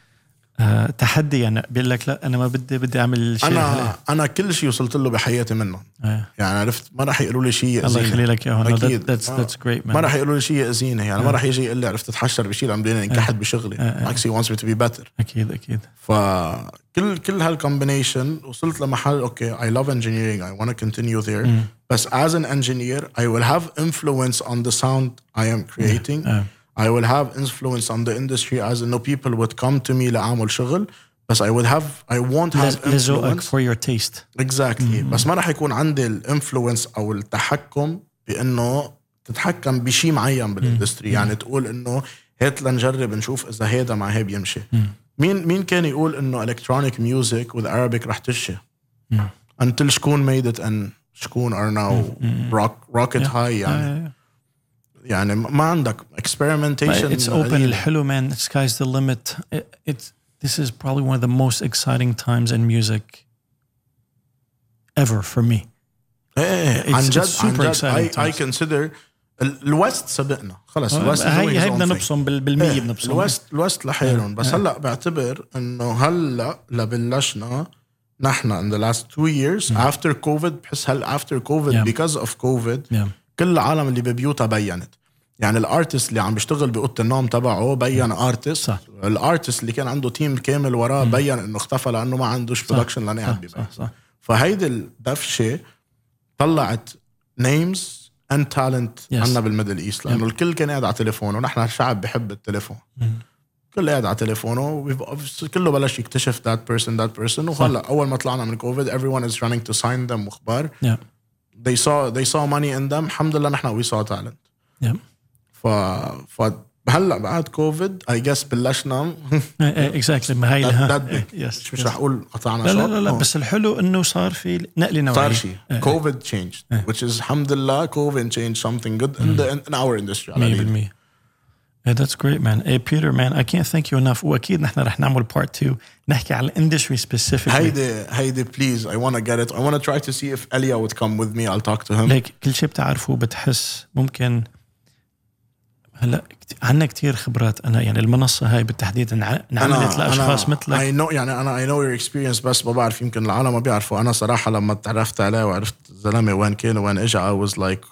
تحدي يعني بيقول لك لا أنا ما بدي بدي أعمل شيء أنا هلا. أنا كل شيء وصلت له بحياتي منهم آه. يعني عرفت ما راح يقولوا لي شيء الله يأذيني. يخلي لك اياهم أكيد. that's ما- that's great ما راح يقولوا لي شيء يأذيني يعني ما راح يجي يقول لي عرفت تتحشر بشيء لما بدي انكحت بشغلي. بالعكس wants me to be better. أكيد أكيد. فكل كل هال combination وصلت لمحل okay love engineering. I want to continue there. بس as an engineer I will have influence on the sound I am creating. آه. I will have influence on the industry as no people would come to me لأعمل شغل. بس I would have I won't have لذوقك influence. for your taste. Exactly. بس ما راح يكون عندي ال influence أو التحكم بإنه تتحكم بشيء معين بال industry يعني تقول إنه هات لنجرب نشوف إذا هيدا مع هي بيمشي مين مين كان يقول إنه electronic music with Arabic رح تمشي؟ Until شكون made it and شكون are now rock rocket high يعني. آه. يعني ما عندك experimentation اتس اوبن قليلة. الحلو مان سكايز ذا ليميت اتس this is probably one of the most exciting times in music ever for me ايه It's- عن it's جد super عن جد exciting I, I times. consider ال- الويست سبقنا خلص الويست is doing هاي his هاي own بدنا thing. نبصم بال- بالمية إيه، بنبصم الويست الويست لحالهم بس هلا بعتبر انه هلا لبلشنا نحن in the last two years after COVID بحس هل after COVID Yeah. because of COVID Yeah. كل العالم اللي ببيوتها بينت يعني ال artist اللي عم بيشتغل بأوضة النوم تبعه بين artist. صح. ال artist اللي كان عنده team كامل وراه بين إنه اختفى لأنه ما عندوش production صح. ببيت. صح. صح. فهيدي الدفشة طلعت names and talent. عنا بال Middle East لأنه الكل كان قاعد على تليفونه. ونحن الشعب بحب التليفون. كل قاعد على تليفونه كله بلش يكتشف that person that person. وهلأ أول ما طلعنا من كوفيد everyone is running to sign them وأخبار. Yeah. they saw they saw money in them. الحمد لله نحن we saw talent. Yeah. ف ف هلا بعد كوفيد I guess بلشنا exactly ما هي لها yes مش رح أقول قطعنا لا لا. لا, لا آه. بس الحلو انه صار في نقله نوعيه صار شيء كوفيد changed which is الحمد لله كوفيد changed something good in, the, in our industry على القليل. 100% Yeah, that's great man. Hey Peter man, I can't thank you enough. واكيد نحن رح نعمل part 2 نحكي على ال industry specifically. هيدي هيدي please I want to get it I want to try to see if Elia would come with me I'll talk to him ليك كل شيء بتعرفه بتحس ممكن هلا عنا كتير خبرات. أنا يعني المنصة هاي بالتحديد انع- انعملت لأشخاص مثلك. I know يعني أنا I know your experience بس ما بعرف يمكن العالم ما بيعرفوا. أنا صراحة لما تعرفت عليه وعرفت الزلمة وين كان وين اجى I was like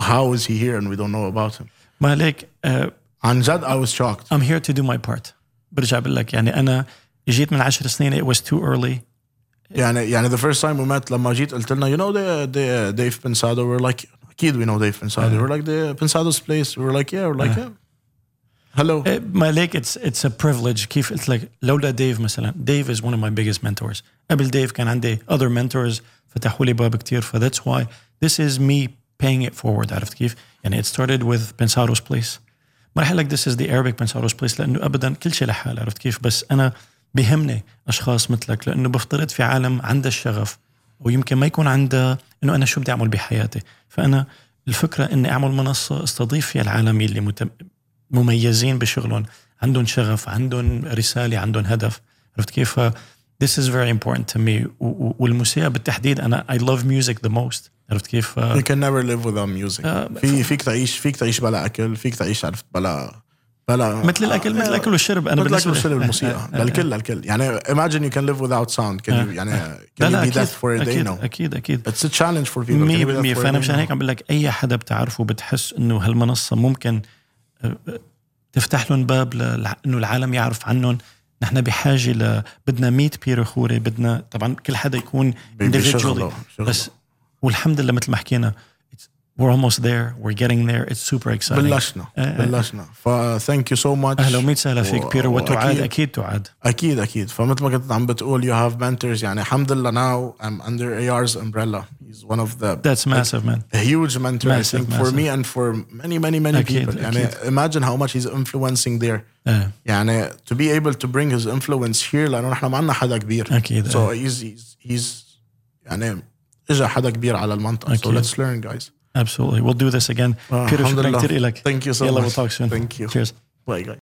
how is he here and we don't know about him. ما ليك آه عن جد I was shocked. I'm here to do my part. برجع بقول لك يعني أنا اجيت من عشر سنين it was too early. يعني يعني the first time we met لما جيت قلت لنا you know the, the Dave Pensado we're like اكيد we know Dave Pensado we're like the Pensado's place we're like yeah we're like yeah hello إيه، ما ليك it's it's a privilege كيف قلت لك لولا ديف مثلا ديف is one of my biggest mentors قبل ديف كان عندي other mentors فتحوا لي باب كتير ف that's why this is me paying it forward عرفت كيف يعني it started with Pensado's place ما رح أقول لك this is the Arabic Pensado's place لأنه أبدا كل شيء لحال عرفت كيف بس أنا بهمني أشخاص مثلك لأنه بفترض في عالم عندها الشغف ويمكن ما يكون عندها إنه أنا شو بدي أعمل بحياتي. فأنا الفكرة إني أعمل منصة أستضيف فيها العالم اللي مت... مميزين بشغلهم. عندهم شغف عندهم رسالة عندهم هدف. عرفت كيف؟ this is very important to me. والموسيقى بالتحديد أنا I love music the most. عرفت كيف؟ you can never live without music. آه، في فيك تعيش فيك تعيش بلا أكل فيك تعيش عرفت بلا بلا مثل الأكل مثل الأكل والشرب أنا مثل الأكل والشرب الموسيقى. للكل للكل يعني imagine you can live without sound. Can you يعني لا can لا you be deaf for a day? no. أكيد أكيد. It's a challenge for people. Can you be 100% deaf for a فأنا? مشان هيك. عم بقول لك أي حدا بتعرفه بتحس إنه هالمنصة ممكن آه، آه، تفتح لهم باب إنه العالم يعرف عنهم. نحن بحاجة ل بدنا 100 بير خوري بدنا طبعا كل حدا يكون individually. بس والحمد لله مثل ما حكينا we're almost there we're getting there it's super exciting بلشنا آه. بلشنا ف thank you so much اهلا وميت سهلا فيك و- بيرو وتعاد وأكيد- اكيد تعاد اكيد اكيد فمثل ما كنت عم بتقول you have mentors يعني الحمد لله now I'm under AR's umbrella he's one of the that's massive man a huge mentor I Massive, think for massive. me and for many many many أكيد، people يعني أكيد. imagine how much he's influencing there آه. يعني to be able to bring his influence here لانه نحن ما عندنا حدا كبير أكيد، so آه. he's, he's, he's يعني اجى حدا كبير على المنطقه so أكيد. let's learn guys Absolutely. We'll do this again. Ah, uh, Peter, thank you so much. We'll talk soon. Thank you. Cheers. Bye, guys.